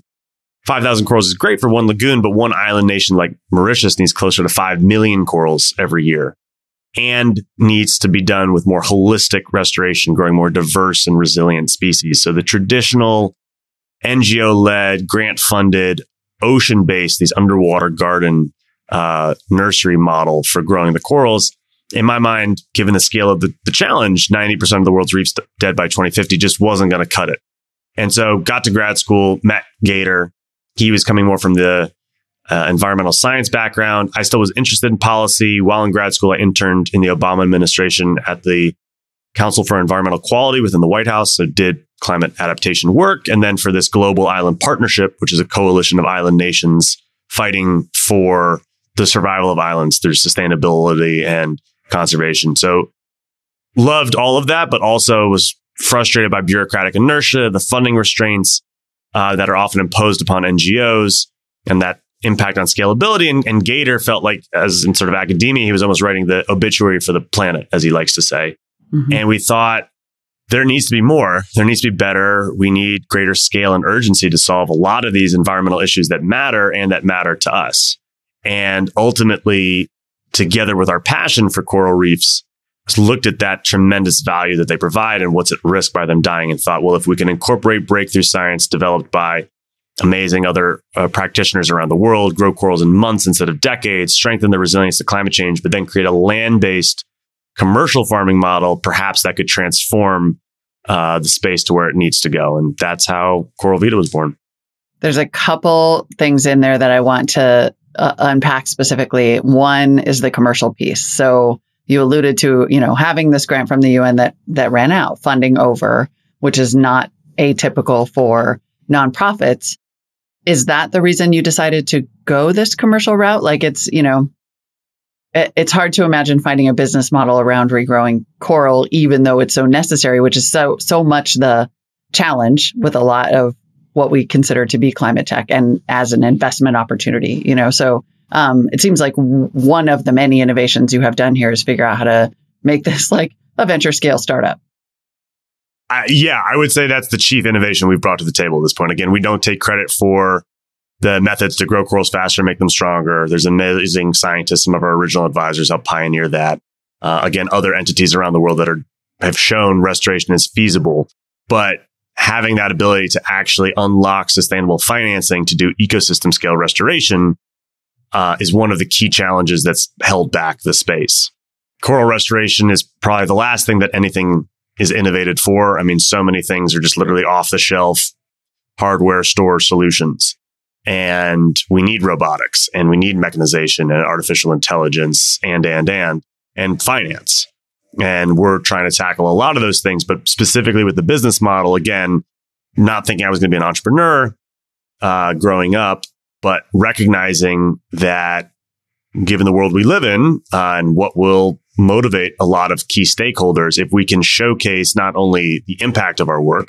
5,000 corals is great for one lagoon, but one island nation like Mauritius needs closer to 5 million corals every year and needs to be done with more holistic restoration, growing more diverse and resilient species. So the traditional NGO led, grant funded, ocean based, these underwater garden uh, nursery model for growing the corals. In my mind, given the scale of the, the challenge, 90% of the world's reefs dead by 2050 just wasn't going to cut it. And so got to grad school, met Gator. He was coming more from the uh, environmental science background. I still was interested in policy. While in grad school, I interned in the Obama administration at the Council for Environmental Quality within the White House. So did climate adaptation work. And then for this global island partnership, which is a coalition of island nations fighting for the survival of islands through sustainability and conservation. So loved all of that, but also was frustrated by bureaucratic inertia, the funding restraints uh, that are often imposed upon NGOs, and that impact on scalability. And, and Gator felt like, as in sort of academia, he was almost writing the obituary for the planet, as he likes to say. Mm-hmm. And we thought there needs to be more. There needs to be better. We need greater scale and urgency to solve a lot of these environmental issues that matter and that matter to us. And ultimately, together with our passion for coral reefs, looked at that tremendous value that they provide and what's at risk by them dying and thought, well, if we can incorporate breakthrough science developed by amazing other uh, practitioners around the world, grow corals in months instead of decades, strengthen the resilience to climate change, but then create a land based commercial farming model, perhaps that could transform uh, the space to where it needs to go. And that's how Coral Vita was born. There's a couple things in there that I want to uh, unpack specifically. One is the commercial piece. So you alluded to, you know, having this grant from the UN that that ran out, funding over, which is not atypical for nonprofits. Is that the reason you decided to go this commercial route? Like it's, you know, it's hard to imagine finding a business model around regrowing coral, even though it's so necessary, which is so, so much the challenge with a lot of what we consider to be climate tech and as an investment opportunity, you know, so, um, it seems like one of the many innovations you have done here is figure out how to make this like a venture scale startup. Uh, yeah, I would say that's the chief innovation we've brought to the table at this point. Again, we don't take credit for the methods to grow corals faster, and make them stronger. There's amazing scientists. Some of our original advisors helped pioneer that. Uh, again, other entities around the world that are have shown restoration is feasible, but having that ability to actually unlock sustainable financing to do ecosystem scale restoration uh, is one of the key challenges that's held back the space. Coral restoration is probably the last thing that anything is innovated for. I mean, so many things are just literally off the shelf hardware store solutions and we need robotics and we need mechanization and artificial intelligence and and and and finance and we're trying to tackle a lot of those things but specifically with the business model again not thinking i was going to be an entrepreneur uh, growing up but recognizing that given the world we live in uh, and what will motivate a lot of key stakeholders if we can showcase not only the impact of our work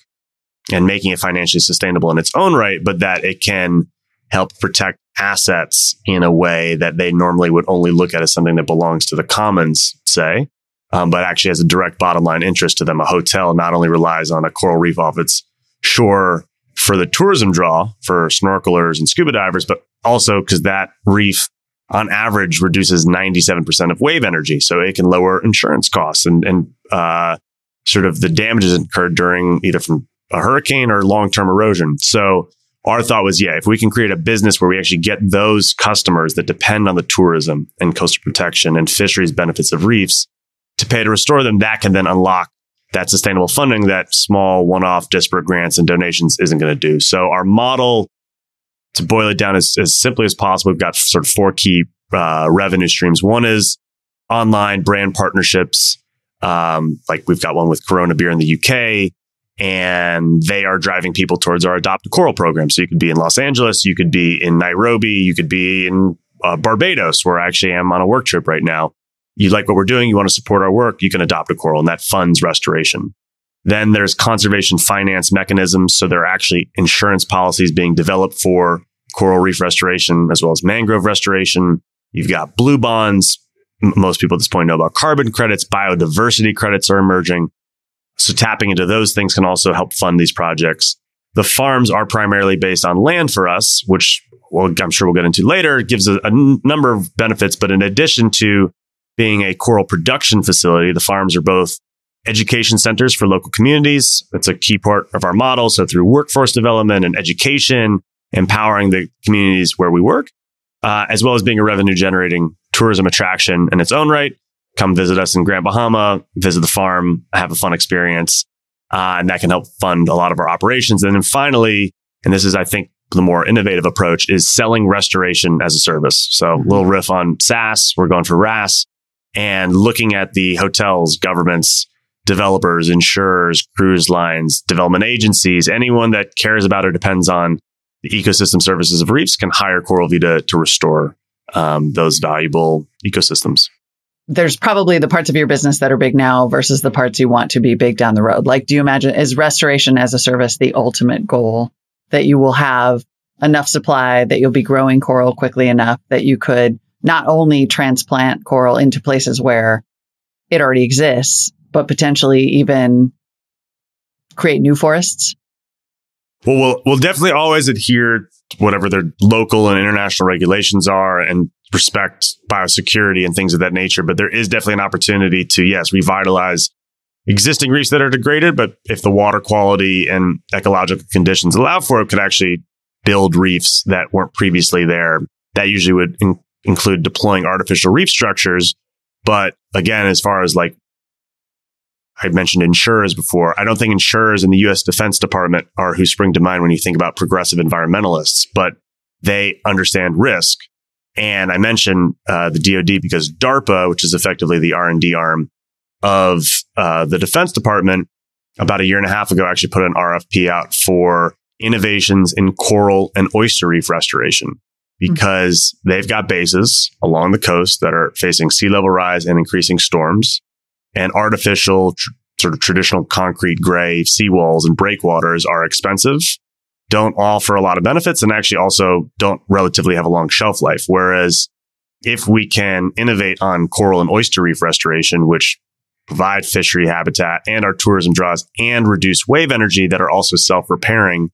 and making it financially sustainable in its own right, but that it can help protect assets in a way that they normally would only look at as something that belongs to the commons, say, um, but actually has a direct bottom line interest to them. A hotel not only relies on a coral reef off its shore for the tourism draw for snorkelers and scuba divers, but also because that reef on average reduces 97% of wave energy. So it can lower insurance costs and, and uh, sort of the damages incurred during either from a hurricane or long term erosion. So our thought was, yeah, if we can create a business where we actually get those customers that depend on the tourism and coastal protection and fisheries benefits of reefs to pay to restore them, that can then unlock that sustainable funding that small one-off disparate grants and donations isn't going to do. So our model, to boil it down as, as simply as possible, we've got sort of four key uh, revenue streams. One is online brand partnerships. Um, like we've got one with Corona Beer in the UK and they are driving people towards our Adopt a Coral program. So you could be in Los Angeles, you could be in Nairobi, you could be in uh, Barbados, where I actually am on a work trip right now. You like what we're doing, you want to support our work, you can adopt a coral, and that funds restoration. Then there's conservation finance mechanisms. So there are actually insurance policies being developed for coral reef restoration as well as mangrove restoration. You've got blue bonds. most people at this point know about carbon credits, biodiversity credits are emerging. So tapping into those things can also help fund these projects. The farms are primarily based on land for us, which well, I'm sure we'll get into later. It gives a, number of benefits, but in addition to being a coral production facility, the farms are both education centers for local communities. That's a key part of our model. So through workforce development and education, empowering the communities where we work, uh, as well as being a revenue generating tourism attraction in its own right come visit us in Grand Bahama, visit the farm, have a fun experience. Uh, and that can help fund a lot of our operations. And then finally, and this is, I think, the more innovative approach is selling restoration as a service. So mm-hmm. little riff on SaaS. We're going for RaaS and looking at the hotels, governments, developers, insurers, cruise lines, development agencies, anyone that cares about or depends on the ecosystem services of reefs can hire Coral Vita to restore um, those valuable ecosystems. There's probably the parts of your business that are big now versus the parts you want to be big down the road. Like, do you imagine is restoration as a service the ultimate goal that you will have enough supply that you'll be growing coral quickly enough that you could not only transplant coral into places where it already exists, but potentially even create new forests? Well, we'll, we'll definitely always adhere to whatever their local and international regulations are and respect biosecurity and things of that nature. But there is definitely an opportunity to, yes, revitalize existing reefs that are degraded. But if the water quality and ecological conditions allow for it, could actually build reefs that weren't previously there. That usually would in- include deploying artificial reef structures. But again, as far as like I mentioned insurers before. I don't think insurers in the US Defense Department are who spring to mind when you think about progressive environmentalists, but they understand risk. And I mentioned uh, the DoD because DARPA, which is effectively the R&D arm of uh, the Defense Department, about a year and a half ago, actually put an RFP out for innovations in coral and oyster reef restoration because mm-hmm. they've got bases along the coast that are facing sea level rise and increasing storms and artificial tr- sort of traditional concrete gray seawalls and breakwaters are expensive, don't offer a lot of benefits, and actually also don't relatively have a long shelf life. Whereas if we can innovate on coral and oyster reef restoration, which provide fishery habitat and our tourism draws and reduce wave energy that are also self repairing,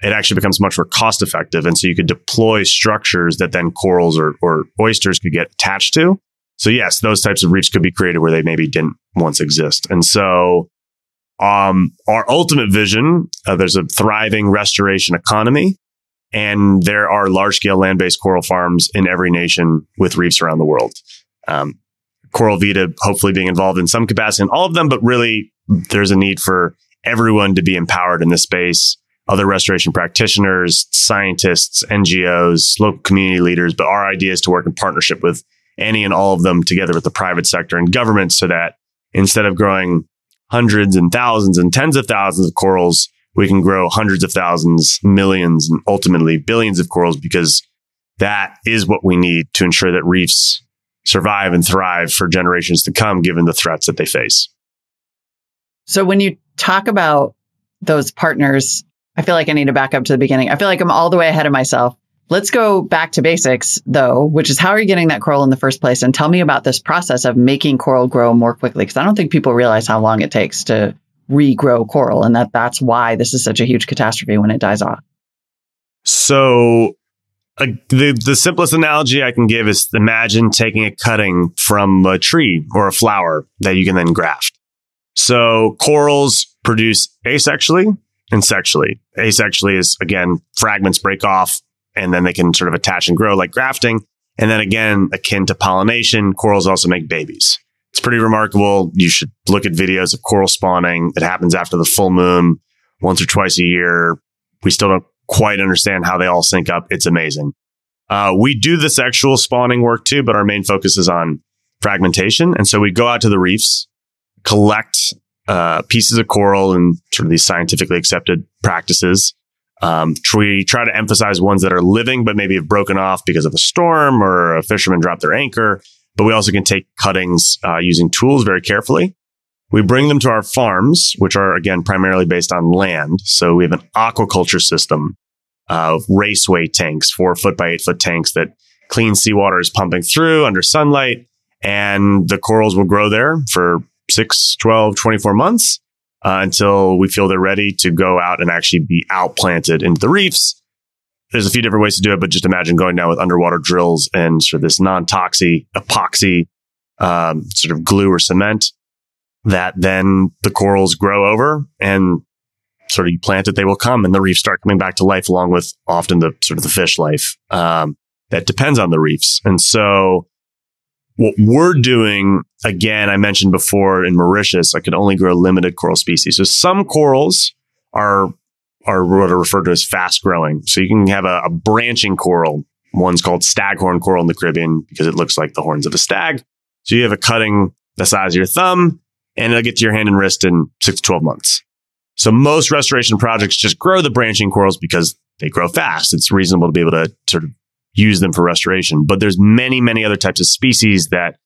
it actually becomes much more cost effective. And so you could deploy structures that then corals or, or oysters could get attached to so yes, those types of reefs could be created where they maybe didn't once exist. And so, um, our ultimate vision, uh, there's a thriving restoration economy and there are large scale land based coral farms in every nation with reefs around the world. Um, Coral Vita hopefully being involved in some capacity in all of them, but really there's a need for everyone to be empowered in this space. Other restoration practitioners, scientists, NGOs, local community leaders, but our idea is to work in partnership with any and all of them together with the private sector and government so that instead of growing hundreds and thousands and tens of thousands of corals, we can grow hundreds of thousands, millions, and ultimately billions of corals because that is what we need to ensure that reefs survive and thrive for generations to come, given the threats that they face. So when you talk about those partners, I feel like I need to back up to the beginning. I feel like I'm all the way ahead of myself. Let's go back to basics though, which is how are you getting that coral in the first place? And tell me about this process of making coral grow more quickly. Cause I don't think people realize how long it takes to regrow coral and that that's why this is such a huge catastrophe when it dies off. So uh, the, the simplest analogy I can give is imagine taking a cutting from a tree or a flower that you can then graft. So corals produce asexually and sexually. Asexually is again, fragments break off, and then they can sort of attach and grow like grafting. And then again, akin to pollination, corals also make babies. It's pretty remarkable. You should look at videos of coral spawning. It happens after the full moon once or twice a year. We still don't quite understand how they all sync up. It's amazing. Uh, we do the sexual spawning work too, but our main focus is on fragmentation. And so we go out to the reefs, collect uh, pieces of coral and sort of these scientifically accepted practices, um, we try to emphasize ones that are living, but maybe have broken off because of a storm or a fisherman dropped their anchor. But we also can take cuttings uh, using tools very carefully. We bring them to our farms, which are again primarily based on land. So we have an aquaculture system of raceway tanks, four foot by eight foot tanks that clean seawater is pumping through under sunlight. And the corals will grow there for 6, 12, 24 months uh, until we feel they're ready to go out and actually be outplanted into the reefs. There's a few different ways to do it, but just imagine going down with underwater drills and sort of this non-toxic epoxy um, sort of glue or cement that then the corals grow over and sort of you plant it, they will come and the reefs start coming back to life along with often the sort of the fish life um, that depends on the reefs. And so what we're doing, again, I mentioned before in Mauritius, I could only grow limited coral species. So some corals are are what are referred to as fast growing. So you can have a, a branching coral. One's called staghorn coral in the Caribbean because it looks like the horns of a stag. So you have a cutting the size of your thumb and it'll get to your hand and wrist in six to 12 months. So most restoration projects just grow the branching corals because they grow fast. It's reasonable to be able to sort of use them for restoration. But there's many, many other types of species that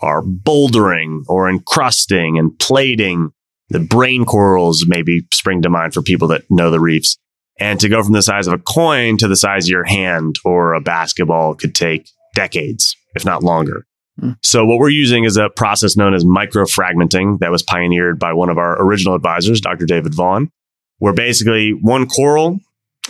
are bouldering or encrusting and plating. The brain corals maybe spring to mind for people that know the reefs. And to go from the size of a coin to the size of your hand or a basketball could take decades, if not longer. Hmm. So what we're using is a process known as microfragmenting that was pioneered by one of our original advisors, Dr. David Vaughan, where basically one coral,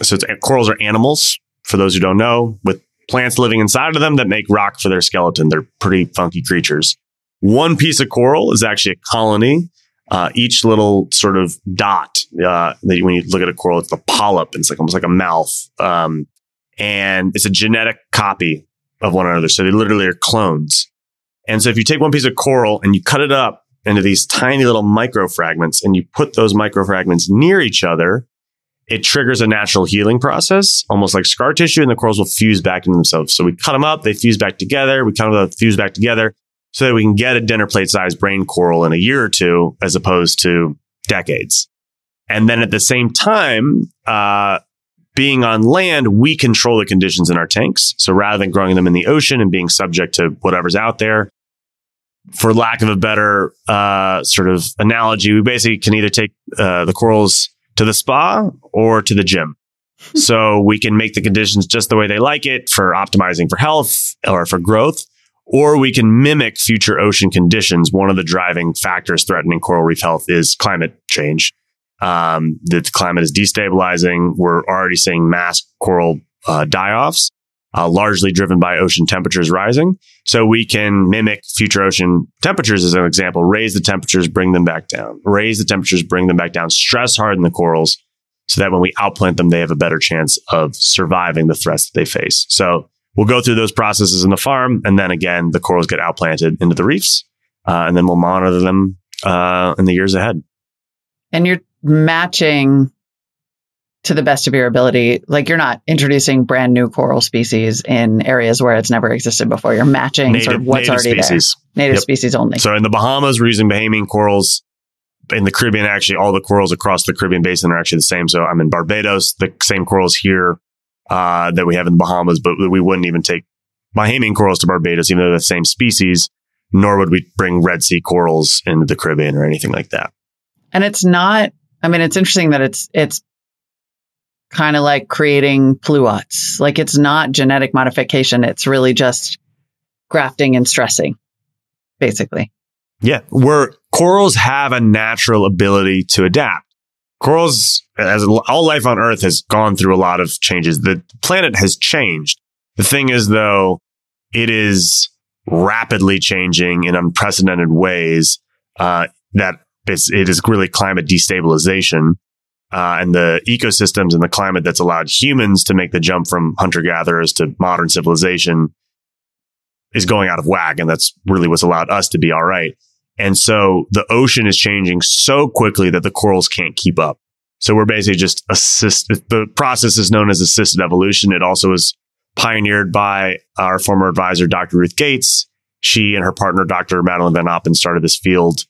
so corals are animals, for those who don't know, with plants living inside of them that make rock for their skeleton. They're pretty funky creatures. One piece of coral is actually a colony. Uh, each little sort of dot, uh, that when you look at a coral, it's a polyp. It's like almost like a mouth. Um, and it's a genetic copy of one another. So they literally are clones. And so if you take one piece of coral and you cut it up into these tiny little micro fragments and you put those micro fragments near each other, it triggers a natural healing process, almost like scar tissue, and the corals will fuse back into themselves. So we cut them up, they fuse back together, we cut them up, fuse back together so that we can get a dinner plate sized brain coral in a year or two as opposed to decades. And then at the same time, uh, being on land, we control the conditions in our tanks. So rather than growing them in the ocean and being subject to whatever's out there, for lack of a better uh, sort of analogy, we basically can either take uh, the corals to the spa or to the gym. so we can make the conditions just the way they like it for optimizing for health or for growth, or we can mimic future ocean conditions. One of the driving factors threatening coral reef health is climate change. Um, the climate is destabilizing. We're already seeing mass coral uh, die offs uh, largely driven by ocean temperatures rising. So we can mimic future ocean temperatures as an example, raise the temperatures, bring them back down, raise the temperatures, bring them back down, stress harden the corals so that when we outplant them, they have a better chance of surviving the threats that they face. So we'll go through those processes in the farm. And then again, the corals get outplanted into the reefs. Uh, and then we'll monitor them uh, in the years ahead. And you're matching to the best of your ability. Like you're not introducing brand new coral species in areas where it's never existed before. You're matching native, sort of what's already species. there. Native yep. species only. So in the Bahamas, we're using Bahamian corals. In the Caribbean, actually, all the corals across the Caribbean basin are actually the same. So I'm in Barbados, the same corals here uh, that we have in the Bahamas, but we wouldn't even take Bahamian corals to Barbados, even though they're the same species, nor would we bring Red Sea corals into the Caribbean or anything like that. And it's not, I mean, it's interesting that it's, it's kind of like creating pluots. Like it's not genetic modification. It's really just grafting and stressing, basically. Yeah. Where corals have a natural ability to adapt. Corals, as all life on Earth has gone through a lot of changes. The planet has changed. The thing is, though, it is rapidly changing in unprecedented ways. Uh, that it's, it is really climate destabilization uh, and the ecosystems and the climate that's allowed humans to make the jump from hunter gatherers to modern civilization is going out of whack. And that's really what's allowed us to be all right. And so the ocean is changing so quickly that the corals can't keep up. So we're basically just assist. The process is known as assisted evolution. It also was pioneered by our former advisor, Dr. Ruth Gates. She and her partner, Dr. Madeleine Van Oppen, started this field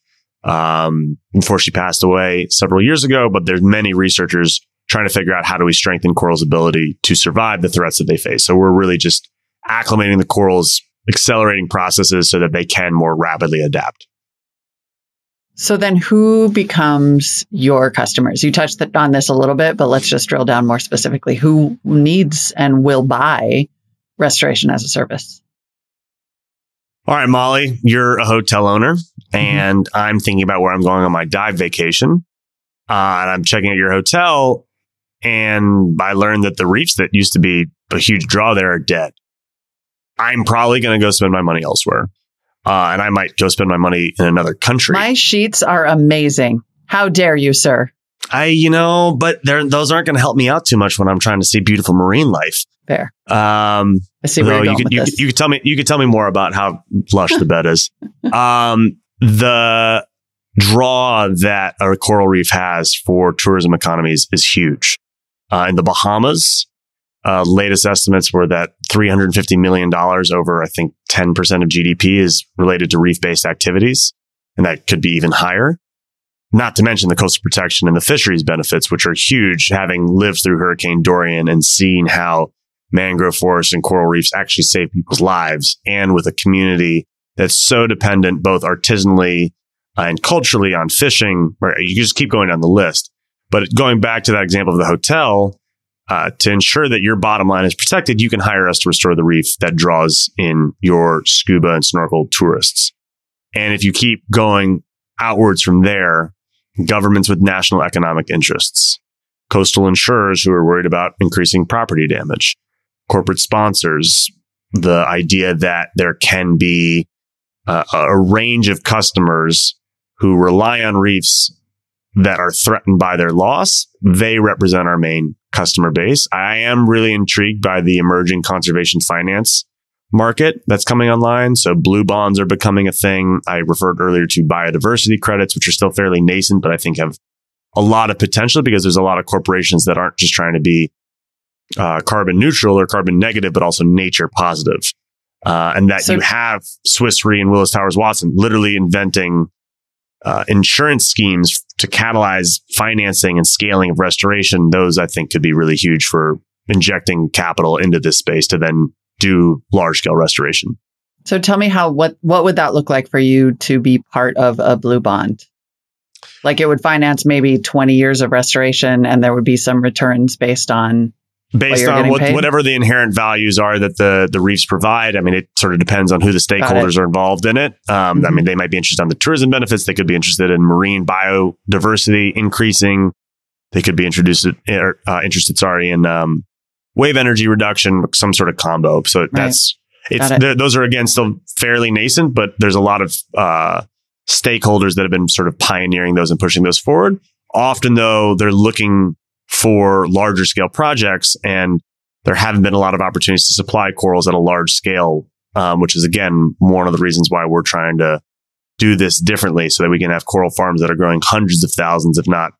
um, before she passed away several years ago. But there's many researchers trying to figure out how do we strengthen corals' ability to survive the threats that they face. So we're really just acclimating the corals, accelerating processes so that they can more rapidly adapt. So then who becomes your customers? You touched on this a little bit, but let's just drill down more specifically. Who needs and will buy restoration as a service? All right, Molly, you're a hotel owner mm-hmm. and mm-hmm. I'm thinking about where I'm going on my dive vacation. Uh, and I'm checking out your hotel and I learned that the reefs that used to be a huge draw there are dead. I'm probably going to go spend my money elsewhere. Uh, and I might go spend my money in another country. My sheets are amazing. How dare you, sir? I, you know, but those aren't going to help me out too much when I'm trying to see beautiful marine life. Fair. Um, I see where you're you could, you, could, you could tell me you could tell me more about how lush the bed is. Um, the draw that a coral reef has for tourism economies is huge. Uh, in the Bahamas, uh, latest estimates were that $350 million over, I think, 10% of GDP is related to reef based activities. and that could be even higher. Not to mention the coastal protection and the fisheries benefits, which are huge, having lived through Hurricane Dorian and seen how mangrove forests and coral reefs actually save people's lives and with a community that's so dependent both artisanally and culturally on fishing, where you just keep going down the list. But going back to that example of the hotel, uh, to ensure that your bottom line is protected, you can hire us to restore the reef that draws in your scuba and snorkel tourists. And if you keep going outwards from there, governments with national economic interests, coastal insurers who are worried about increasing property damage, corporate sponsors, the idea that there can be a range of customers who rely on reefs that are threatened by their loss, they represent our main customer base. I am really intrigued by the emerging conservation finance market that's coming online. So blue bonds are becoming a thing. I referred earlier to biodiversity credits, which are still fairly nascent, but I think have a lot of potential because there's a lot of corporations that aren't just trying to be uh, carbon neutral or carbon negative, but also nature positive. Uh, and that so, you have Swiss Re and Willis Towers Watson literally inventing uh, insurance schemes to catalyze financing and scaling of restoration. Those I think could be really huge for injecting capital into this space to then do large scale restoration. So tell me how what what would that look like for you to be part of a blue bond? Like it would finance maybe 20 years of restoration and there would be some returns based on based on what, whatever the inherent values are that the the reefs provide. I mean, it sort of depends on who the stakeholders are involved in it. Um, mm-hmm. I mean, they might be interested on the tourism benefits. They could be interested in marine biodiversity increasing. They could be introduced uh, interested, sorry, in um, wave energy reduction, some sort of combo. So right. that's it's it. those are again still fairly nascent, but there's a lot of uh, stakeholders that have been sort of pioneering those and pushing those forward. Often, though, they're looking for larger scale projects. And there haven't been a lot of opportunities to supply corals at a large scale, um, which is again one of the reasons why we're trying to do this differently so that we can have coral farms that are growing hundreds of thousands, if not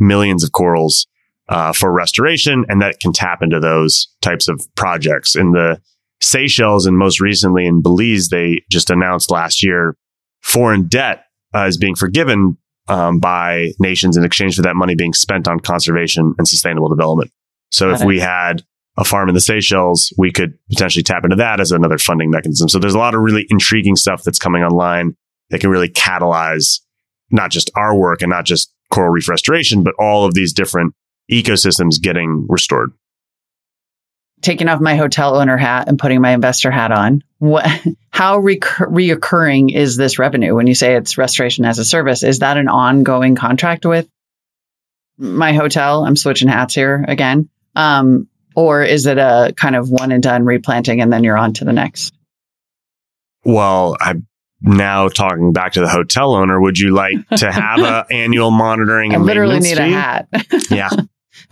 millions of corals uh, for restoration and that can tap into those types of projects. In the Seychelles and most recently in Belize, they just announced last year foreign debt uh, is being forgiven um, by nations in exchange for that money being spent on conservation and sustainable development. So Got if it. we had a farm in the Seychelles, we could potentially tap into that as another funding mechanism. So there's a lot of really intriguing stuff that's coming online that can really catalyze not just our work and not just coral reef restoration, but all of these different ecosystems getting restored taking off my hotel owner hat and putting my investor hat on. What, how recur- reoccurring is this revenue when you say it's restoration as a service? Is that an ongoing contract with my hotel? I'm switching hats here again. Um, or is it a kind of one and done replanting and then you're on to the next? Well, I'm now talking back to the hotel owner. Would you like to have an annual monitoring? I literally need fee? a hat. yeah.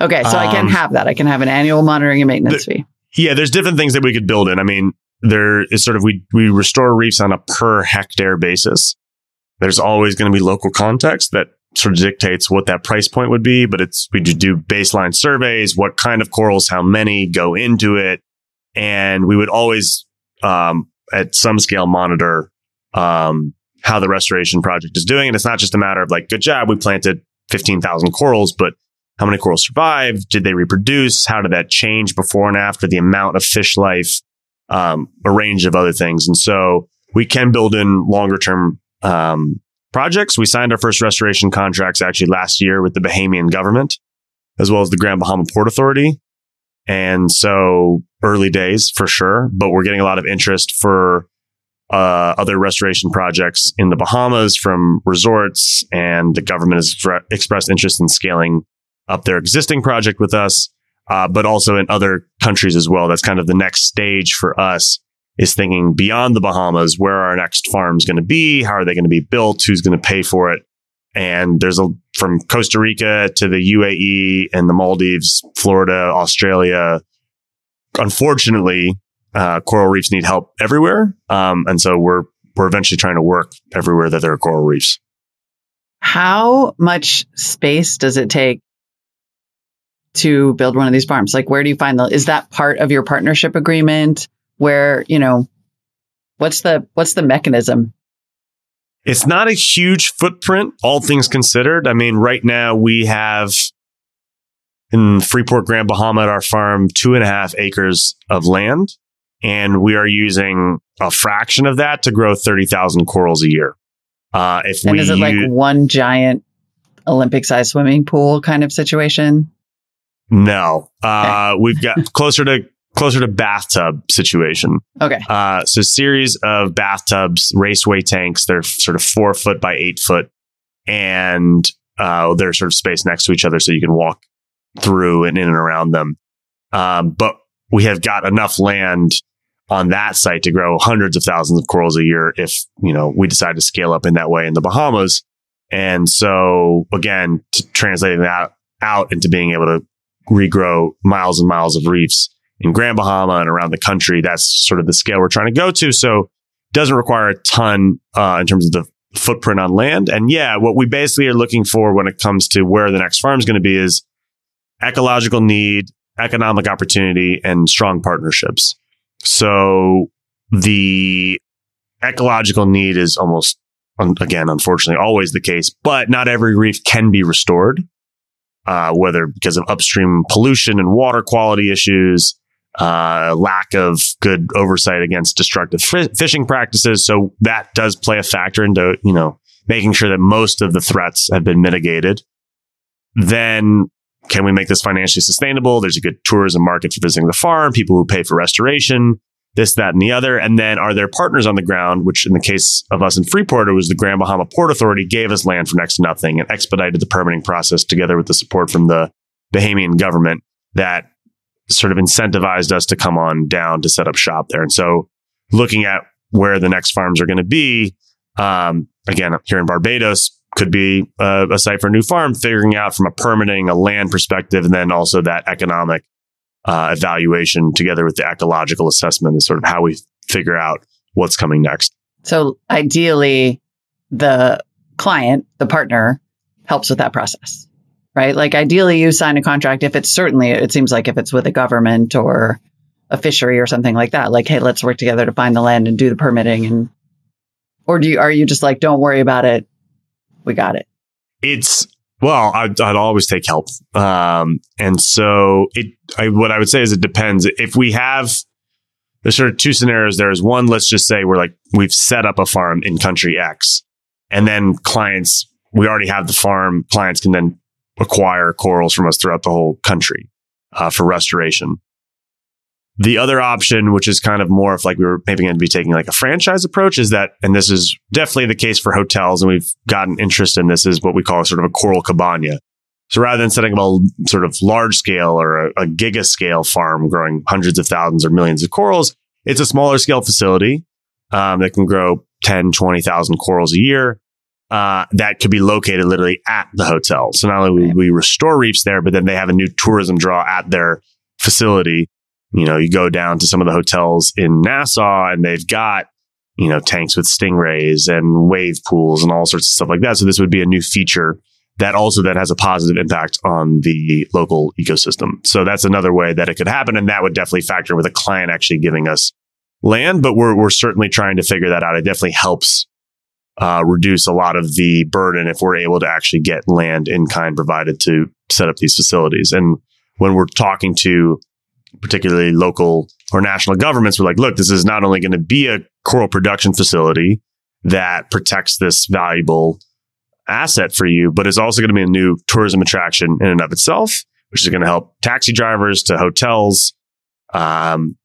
Okay, so um, I can um, have that. I can have an annual monitoring and maintenance the, fee. Yeah, there's different things that we could build in. I mean, there is sort of we we restore reefs on a per hectare basis. There's always going to be local context that sort of dictates what that price point would be, but it's we do baseline surveys, what kind of corals, how many go into it, and we would always um, at some scale monitor um, how the restoration project is doing. And it's not just a matter of like, good job, we planted 15,000 corals, but how many corals survived? Did they reproduce? How did that change before and after? The amount of fish life, um, a range of other things. And so we can build in longer term um, projects. We signed our first restoration contracts actually last year with the Bahamian government, as well as the Grand Bahama Port Authority. And so early days for sure, but we're getting a lot of interest for uh, other restoration projects in the Bahamas from resorts, and the government has expressed interest in scaling up their existing project with us, uh, but also in other countries as well. That's kind of the next stage for us is thinking beyond the Bahamas. Where are our next farms going to be? How are they going to be built? Who's going to pay for it? And there's a from Costa Rica to the UAE and the Maldives, Florida, Australia. Unfortunately, uh, coral reefs need help everywhere, um, and so we're we're eventually trying to work everywhere that there are coral reefs. How much space does it take to build one of these farms? Like, where do you find the, is that part of your partnership agreement where, you know, what's the, what's the mechanism? It's not a huge footprint, all things considered. I mean, right now we have in Freeport, Grand Bahama at our farm, two and a half acres of land. And we are using a fraction of that to grow 30,000 corals a year. Uh, if And we is it like one giant Olympic sized swimming pool kind of situation? No, uh, we've got closer to closer to bathtub situation. Okay. Uh, so series of bathtubs, raceway tanks. They're sort of four foot by eight foot, and uh, they're sort of spaced next to each other, so you can walk through and in and around them. Um, but we have got enough land on that site to grow hundreds of thousands of corals a year if you know we decide to scale up in that way in the Bahamas. And so again, to translating that out into being able to regrow miles and miles of reefs in Grand Bahama and around the country. That's sort of the scale we're trying to go to. So doesn't require a ton uh, in terms of the footprint on land. And yeah, what we basically are looking for when it comes to where the next farm is going to be is ecological need, economic opportunity, and strong partnerships. So the ecological need is almost, again, unfortunately, always the case, but not every reef can be restored. Uh, whether because of upstream pollution and water quality issues, uh, lack of good oversight against destructive fi- fishing practices. So that does play a factor into, you know, making sure that most of the threats have been mitigated. Then can we make this financially sustainable? There's a good tourism market for visiting the farm, people who pay for restoration, this, that, and the other. And then are there partners on the ground, which in the case of us in Freeport, it was the Grand Bahama Port Authority gave us land for next to nothing and expedited the permitting process together with the support from the Bahamian government that sort of incentivized us to come on down to set up shop there. And so looking at where the next farms are going to be, um, again, here in Barbados, could be a site for a new farm, figuring out from a permitting, a land perspective, and then also that economic uh, evaluation together with the ecological assessment is sort of how we figure out what's coming next. So ideally, the client, the partner, helps with that process, right? Like ideally, you sign a contract if it's certainly, it seems like if it's with a government or a fishery or something like that, like, hey, let's work together to find the land and do the permitting. And, or do you, are you just like, don't worry about it? We got it. It's well, I'd, I'd always take help, um, and so it. I, what I would say is it depends. If we have there's sort of two scenarios. There's one. Let's just say we're like we've set up a farm in country X, and then clients we already have the farm. Clients can then acquire corals from us throughout the whole country uh, for restoration. The other option, which is kind of more of like we were maybe going to be taking like a franchise approach, is that, and this is definitely the case for hotels, and we've gotten interest in this, is what we call sort of a coral cabana. So rather than setting up a sort of large scale or a, a giga scale farm growing hundreds of thousands or millions of corals, it's a smaller scale facility um, that can grow 10, 20,000 corals a year. Uh, that could be located literally at the hotel. So not only we restore reefs there, but then they have a new tourism draw at their facility. You know, you go down to some of the hotels in Nassau and they've got, you know, tanks with stingrays and wave pools and all sorts of stuff like that. So this would be a new feature that also then has a positive impact on the local ecosystem. So that's another way that it could happen. And that would definitely factor with a client actually giving us land, but we're, we're certainly trying to figure that out. It definitely helps uh, reduce a lot of the burden if we're able to actually get land in kind provided to set up these facilities. And when we're talking to particularly local or national governments, we're like, look, this is not only going to be a coral production facility that protects this valuable asset for you, but it's also going to be a new tourism attraction in and of itself, which is going to help taxi drivers to hotels. Um,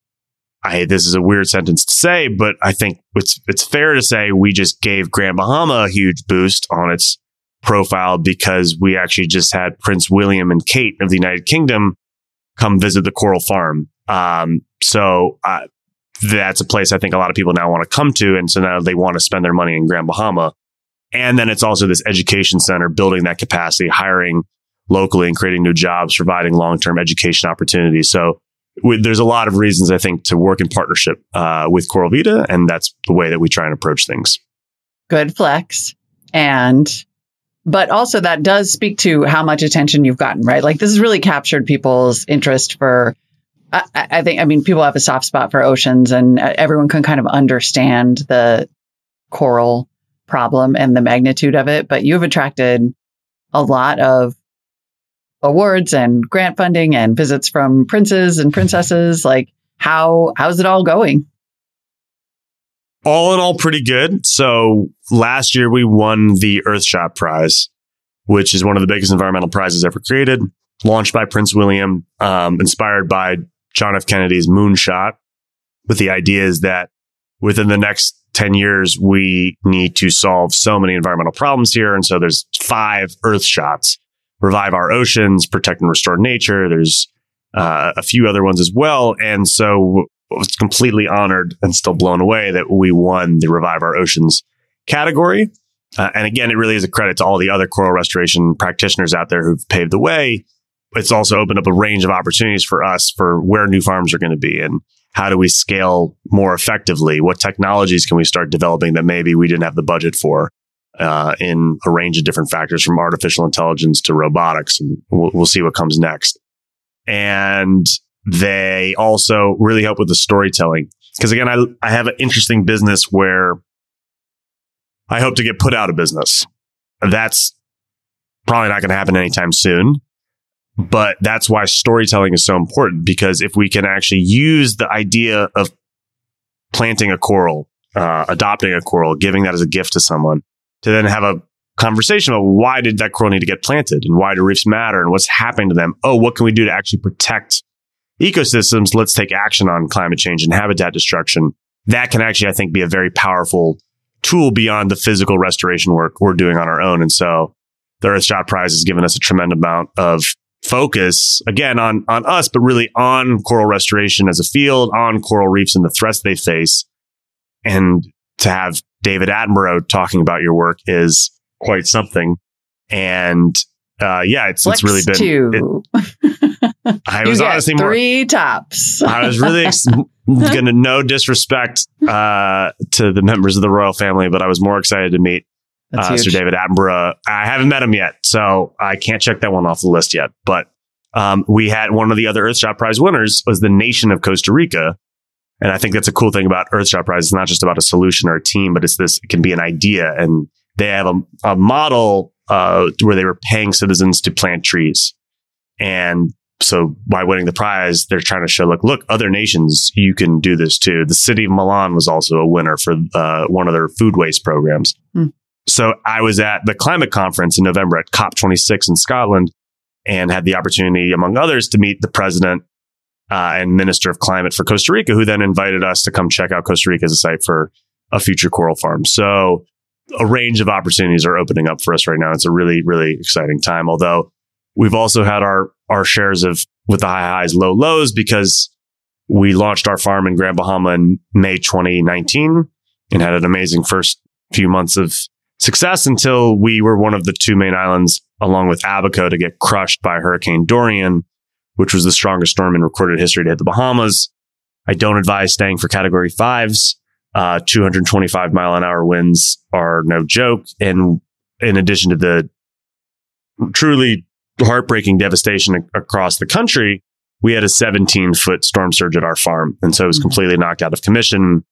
I this is a weird sentence to say, but I think it's it's fair to say we just gave Grand Bahama a huge boost on its profile because we actually just had Prince William and Kate of the United Kingdom come visit the coral farm. Um, so uh, that's a place I think a lot of people now want to come to, and so now they want to spend their money in Grand Bahama. And then it's also this education center building that capacity, hiring locally and creating new jobs, providing long term education opportunities. So we, there's a lot of reasons I think to work in partnership uh, with Coral Vita, and that's the way that we try and approach things. Good flex. And, but also that does speak to how much attention you've gotten, right? Like this has really captured people's interest for, I, I think, I mean, people have a soft spot for oceans and uh, everyone can kind of understand the coral problem and the magnitude of it, but you've attracted a lot of awards and grant funding and visits from princes and princesses. Like how how's it all going? All in all, pretty good. So last year we won the Earthshot Prize, which is one of the biggest environmental prizes ever created, launched by Prince William, um, inspired by John F. Kennedy's moonshot. But the idea is that within the next 10 years, we need to solve so many environmental problems here. And so there's five Earth shots, revive our oceans, protect and restore nature. There's uh, a few other ones as well. And so was completely honored and still blown away that we won the revive our oceans category. Uh, and again, it really is a credit to all the other coral restoration practitioners out there who've paved the way. It's also opened up a range of opportunities for us for where new farms are going to be and how do we scale more effectively? What technologies can we start developing that maybe we didn't have the budget for uh, in a range of different factors from artificial intelligence to robotics? And we'll, we'll see what comes next. And they also really help with the storytelling. Because again, I, I have an interesting business where I hope to get put out of business. That's probably not going to happen anytime soon. But that's why storytelling is so important because if we can actually use the idea of planting a coral, uh, adopting a coral, giving that as a gift to someone, to then have a conversation about why did that coral need to get planted and why do reefs matter and what's happening to them? Oh, what can we do to actually protect ecosystems? Let's take action on climate change and habitat destruction. That can actually, I think, be a very powerful tool beyond the physical restoration work we're doing on our own. And so the Earthshot Prize has given us a tremendous amount of focus again on on us, but really on coral restoration as a field, on coral reefs and the threats they face. And to have David Attenborough talking about your work is quite something. And uh, yeah, it's Flex it's really been. two. It, I was honestly more. three tops. I was really ex- gonna no disrespect uh, to the members of the royal family, but I was more excited to meet uh, Sir. David Attenborough. I haven't met him yet, so I can't check that one off the list yet. But um, we had one of the other Earthshot Prize winners was the nation of Costa Rica. And I think that's a cool thing about Earthshot Prize. It's not just about a solution or a team, but it's this, it can be an idea. And they have a, a model uh, where they were paying citizens to plant trees. And so by winning the prize, they're trying to show, like, look, other nations, you can do this too. The city of Milan was also a winner for uh, one of their food waste programs. Hmm. So I was at the climate conference in November at COP26 in Scotland and had the opportunity, among others, to meet the president uh, and minister of climate for Costa Rica, who then invited us to come check out Costa Rica as a site for a future coral farm. So a range of opportunities are opening up for us right now. It's a really, really exciting time. Although we've also had our our shares of with the high highs, low lows because we launched our farm in Grand Bahama in May 2019 and had an amazing first few months of success until we were one of the two main islands along with Abaco to get crushed by Hurricane Dorian, which was the strongest storm in recorded history to hit the Bahamas. I don't advise staying for category fives. Uh, 225 mile an hour winds are no joke. And in addition to the truly heartbreaking devastation ac- across the country, we had a 17 foot storm surge at our farm. And so it was Mhm. completely knocked out of commission.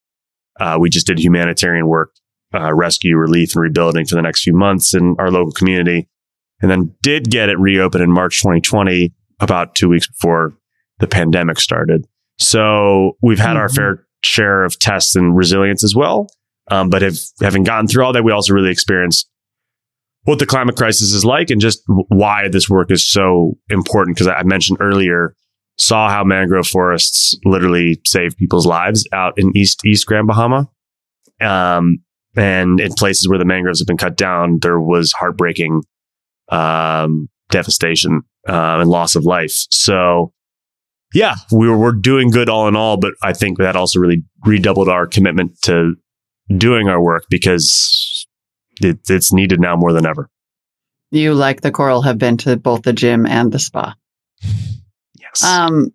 Uh, we just did humanitarian work, uh, rescue, relief, and rebuilding for the next few months in our local community. And then did get it reopened in March 2020, about two weeks before the pandemic started. So we've had our Mhm. fair share of tests and resilience as well. Um, but have, having gotten through all that, we also really experienced what the climate crisis is like and just why this work is so important. Because I mentioned earlier, saw how mangrove forests literally save people's lives out in East East Grand Bahama. Um, and in places where the mangroves have been cut down, there was heartbreaking um, devastation uh, and loss of life. So, yeah, we were, we're doing good all in all, but I think that also really redoubled our commitment to doing our work because it, it's needed now more than ever. You, like the coral, have been to both the gym and the spa. Yes. Um,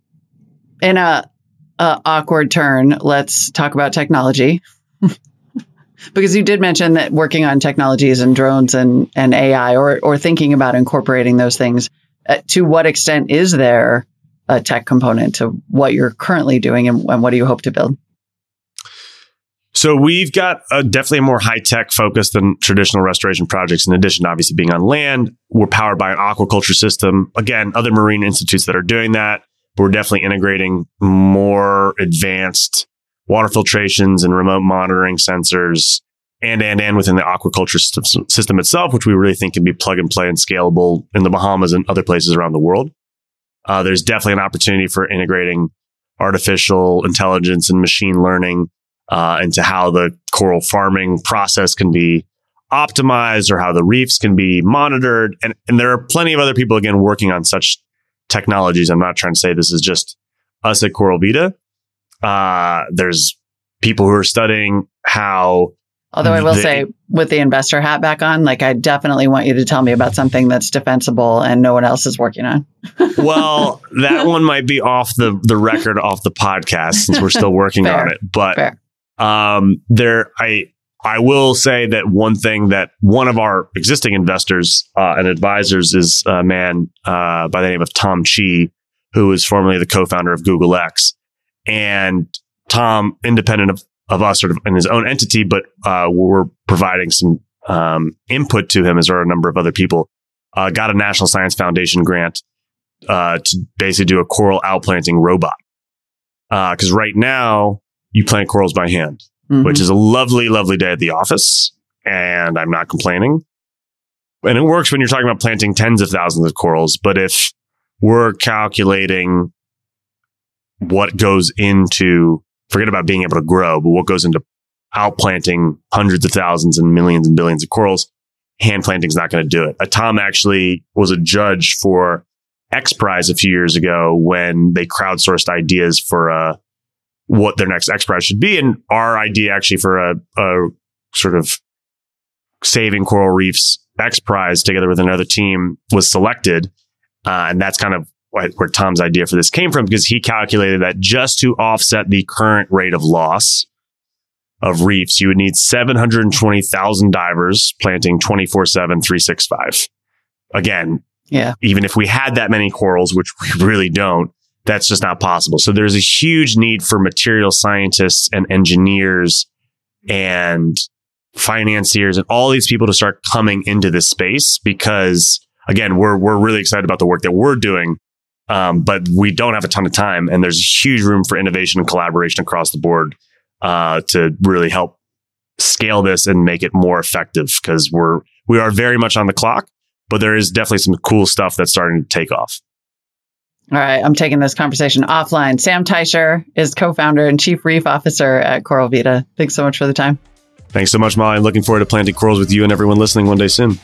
in a, a awkward turn, let's talk about technology. because you did mention that working on technologies and drones and, and AI or, or thinking about incorporating those things, uh, to what extent is there a tech component to what you're currently doing and, and what do you hope to build? So we've got a definitely a more high tech focus than traditional restoration projects. In addition to obviously being on land, we're powered by an aquaculture system. Again, other marine institutes that are doing that. But we're definitely integrating more advanced water filtrations and remote monitoring sensors and and and within the aquaculture system, system itself, which we really think can be plug and play and scalable in the Bahamas and other places around the world. Uh, there's definitely an opportunity for integrating artificial intelligence and machine learning uh, into how the coral farming process can be optimized or how the reefs can be monitored. And, and there are plenty of other people, again, working on such technologies. I'm not trying to say this is just us at Coral Vita. Uh, there's people who are studying how. Although I will they, say, with the investor hat back on, like I definitely want you to tell me about something that's defensible and no one else is working on. well, that one might be off the the record, off the podcast, since we're still working Fair. on it. But Fair. Um, there, I, I will say that one thing that one of our existing investors uh, and advisors is a man uh, by the name of Tom Chi, who is formerly the co-founder of Google X. And Tom, independent of, of us, sort of in his own entity, but uh, we're providing some um, input to him, as are a number of other people. Uh, got a National Science Foundation grant uh, to basically do a coral outplanting robot. Because uh, right now, you plant corals by hand, mm-hmm. which is a lovely, lovely day at the office. And I'm not complaining. And it works when you're talking about planting tens of thousands of corals. But if we're calculating what goes into, forget about being able to grow, but what goes into outplanting hundreds of thousands and millions and billions of corals, hand planting is not going to do it. A Tom actually was a judge for X Prize a few years ago when they crowdsourced ideas for a what their next X Prize should be. And our idea actually for a, a sort of saving coral reefs X Prize together with another team was selected. Uh, and that's kind of where Tom's idea for this came from because he calculated that just to offset the current rate of loss of reefs, you would need 720,000 divers planting 24 7, 365. Again, yeah. Even if we had that many corals, which we really don't, that's just not possible. So there's a huge need for material scientists and engineers and financiers and all these people to start coming into this space because again, we're, we're really excited about the work that we're doing. Um, but we don't have a ton of time and there's huge room for innovation and collaboration across the board, uh, to really help scale this and make it more effective because we're, we are very much on the clock, but there is definitely some cool stuff that's starting to take off. All right, I'm taking this conversation offline. Sam Teicher is co-founder and chief reef officer at Coral Vita. Thanks so much for the time. Thanks so much, Molly. I'm looking forward to planting corals with you and everyone listening one day soon.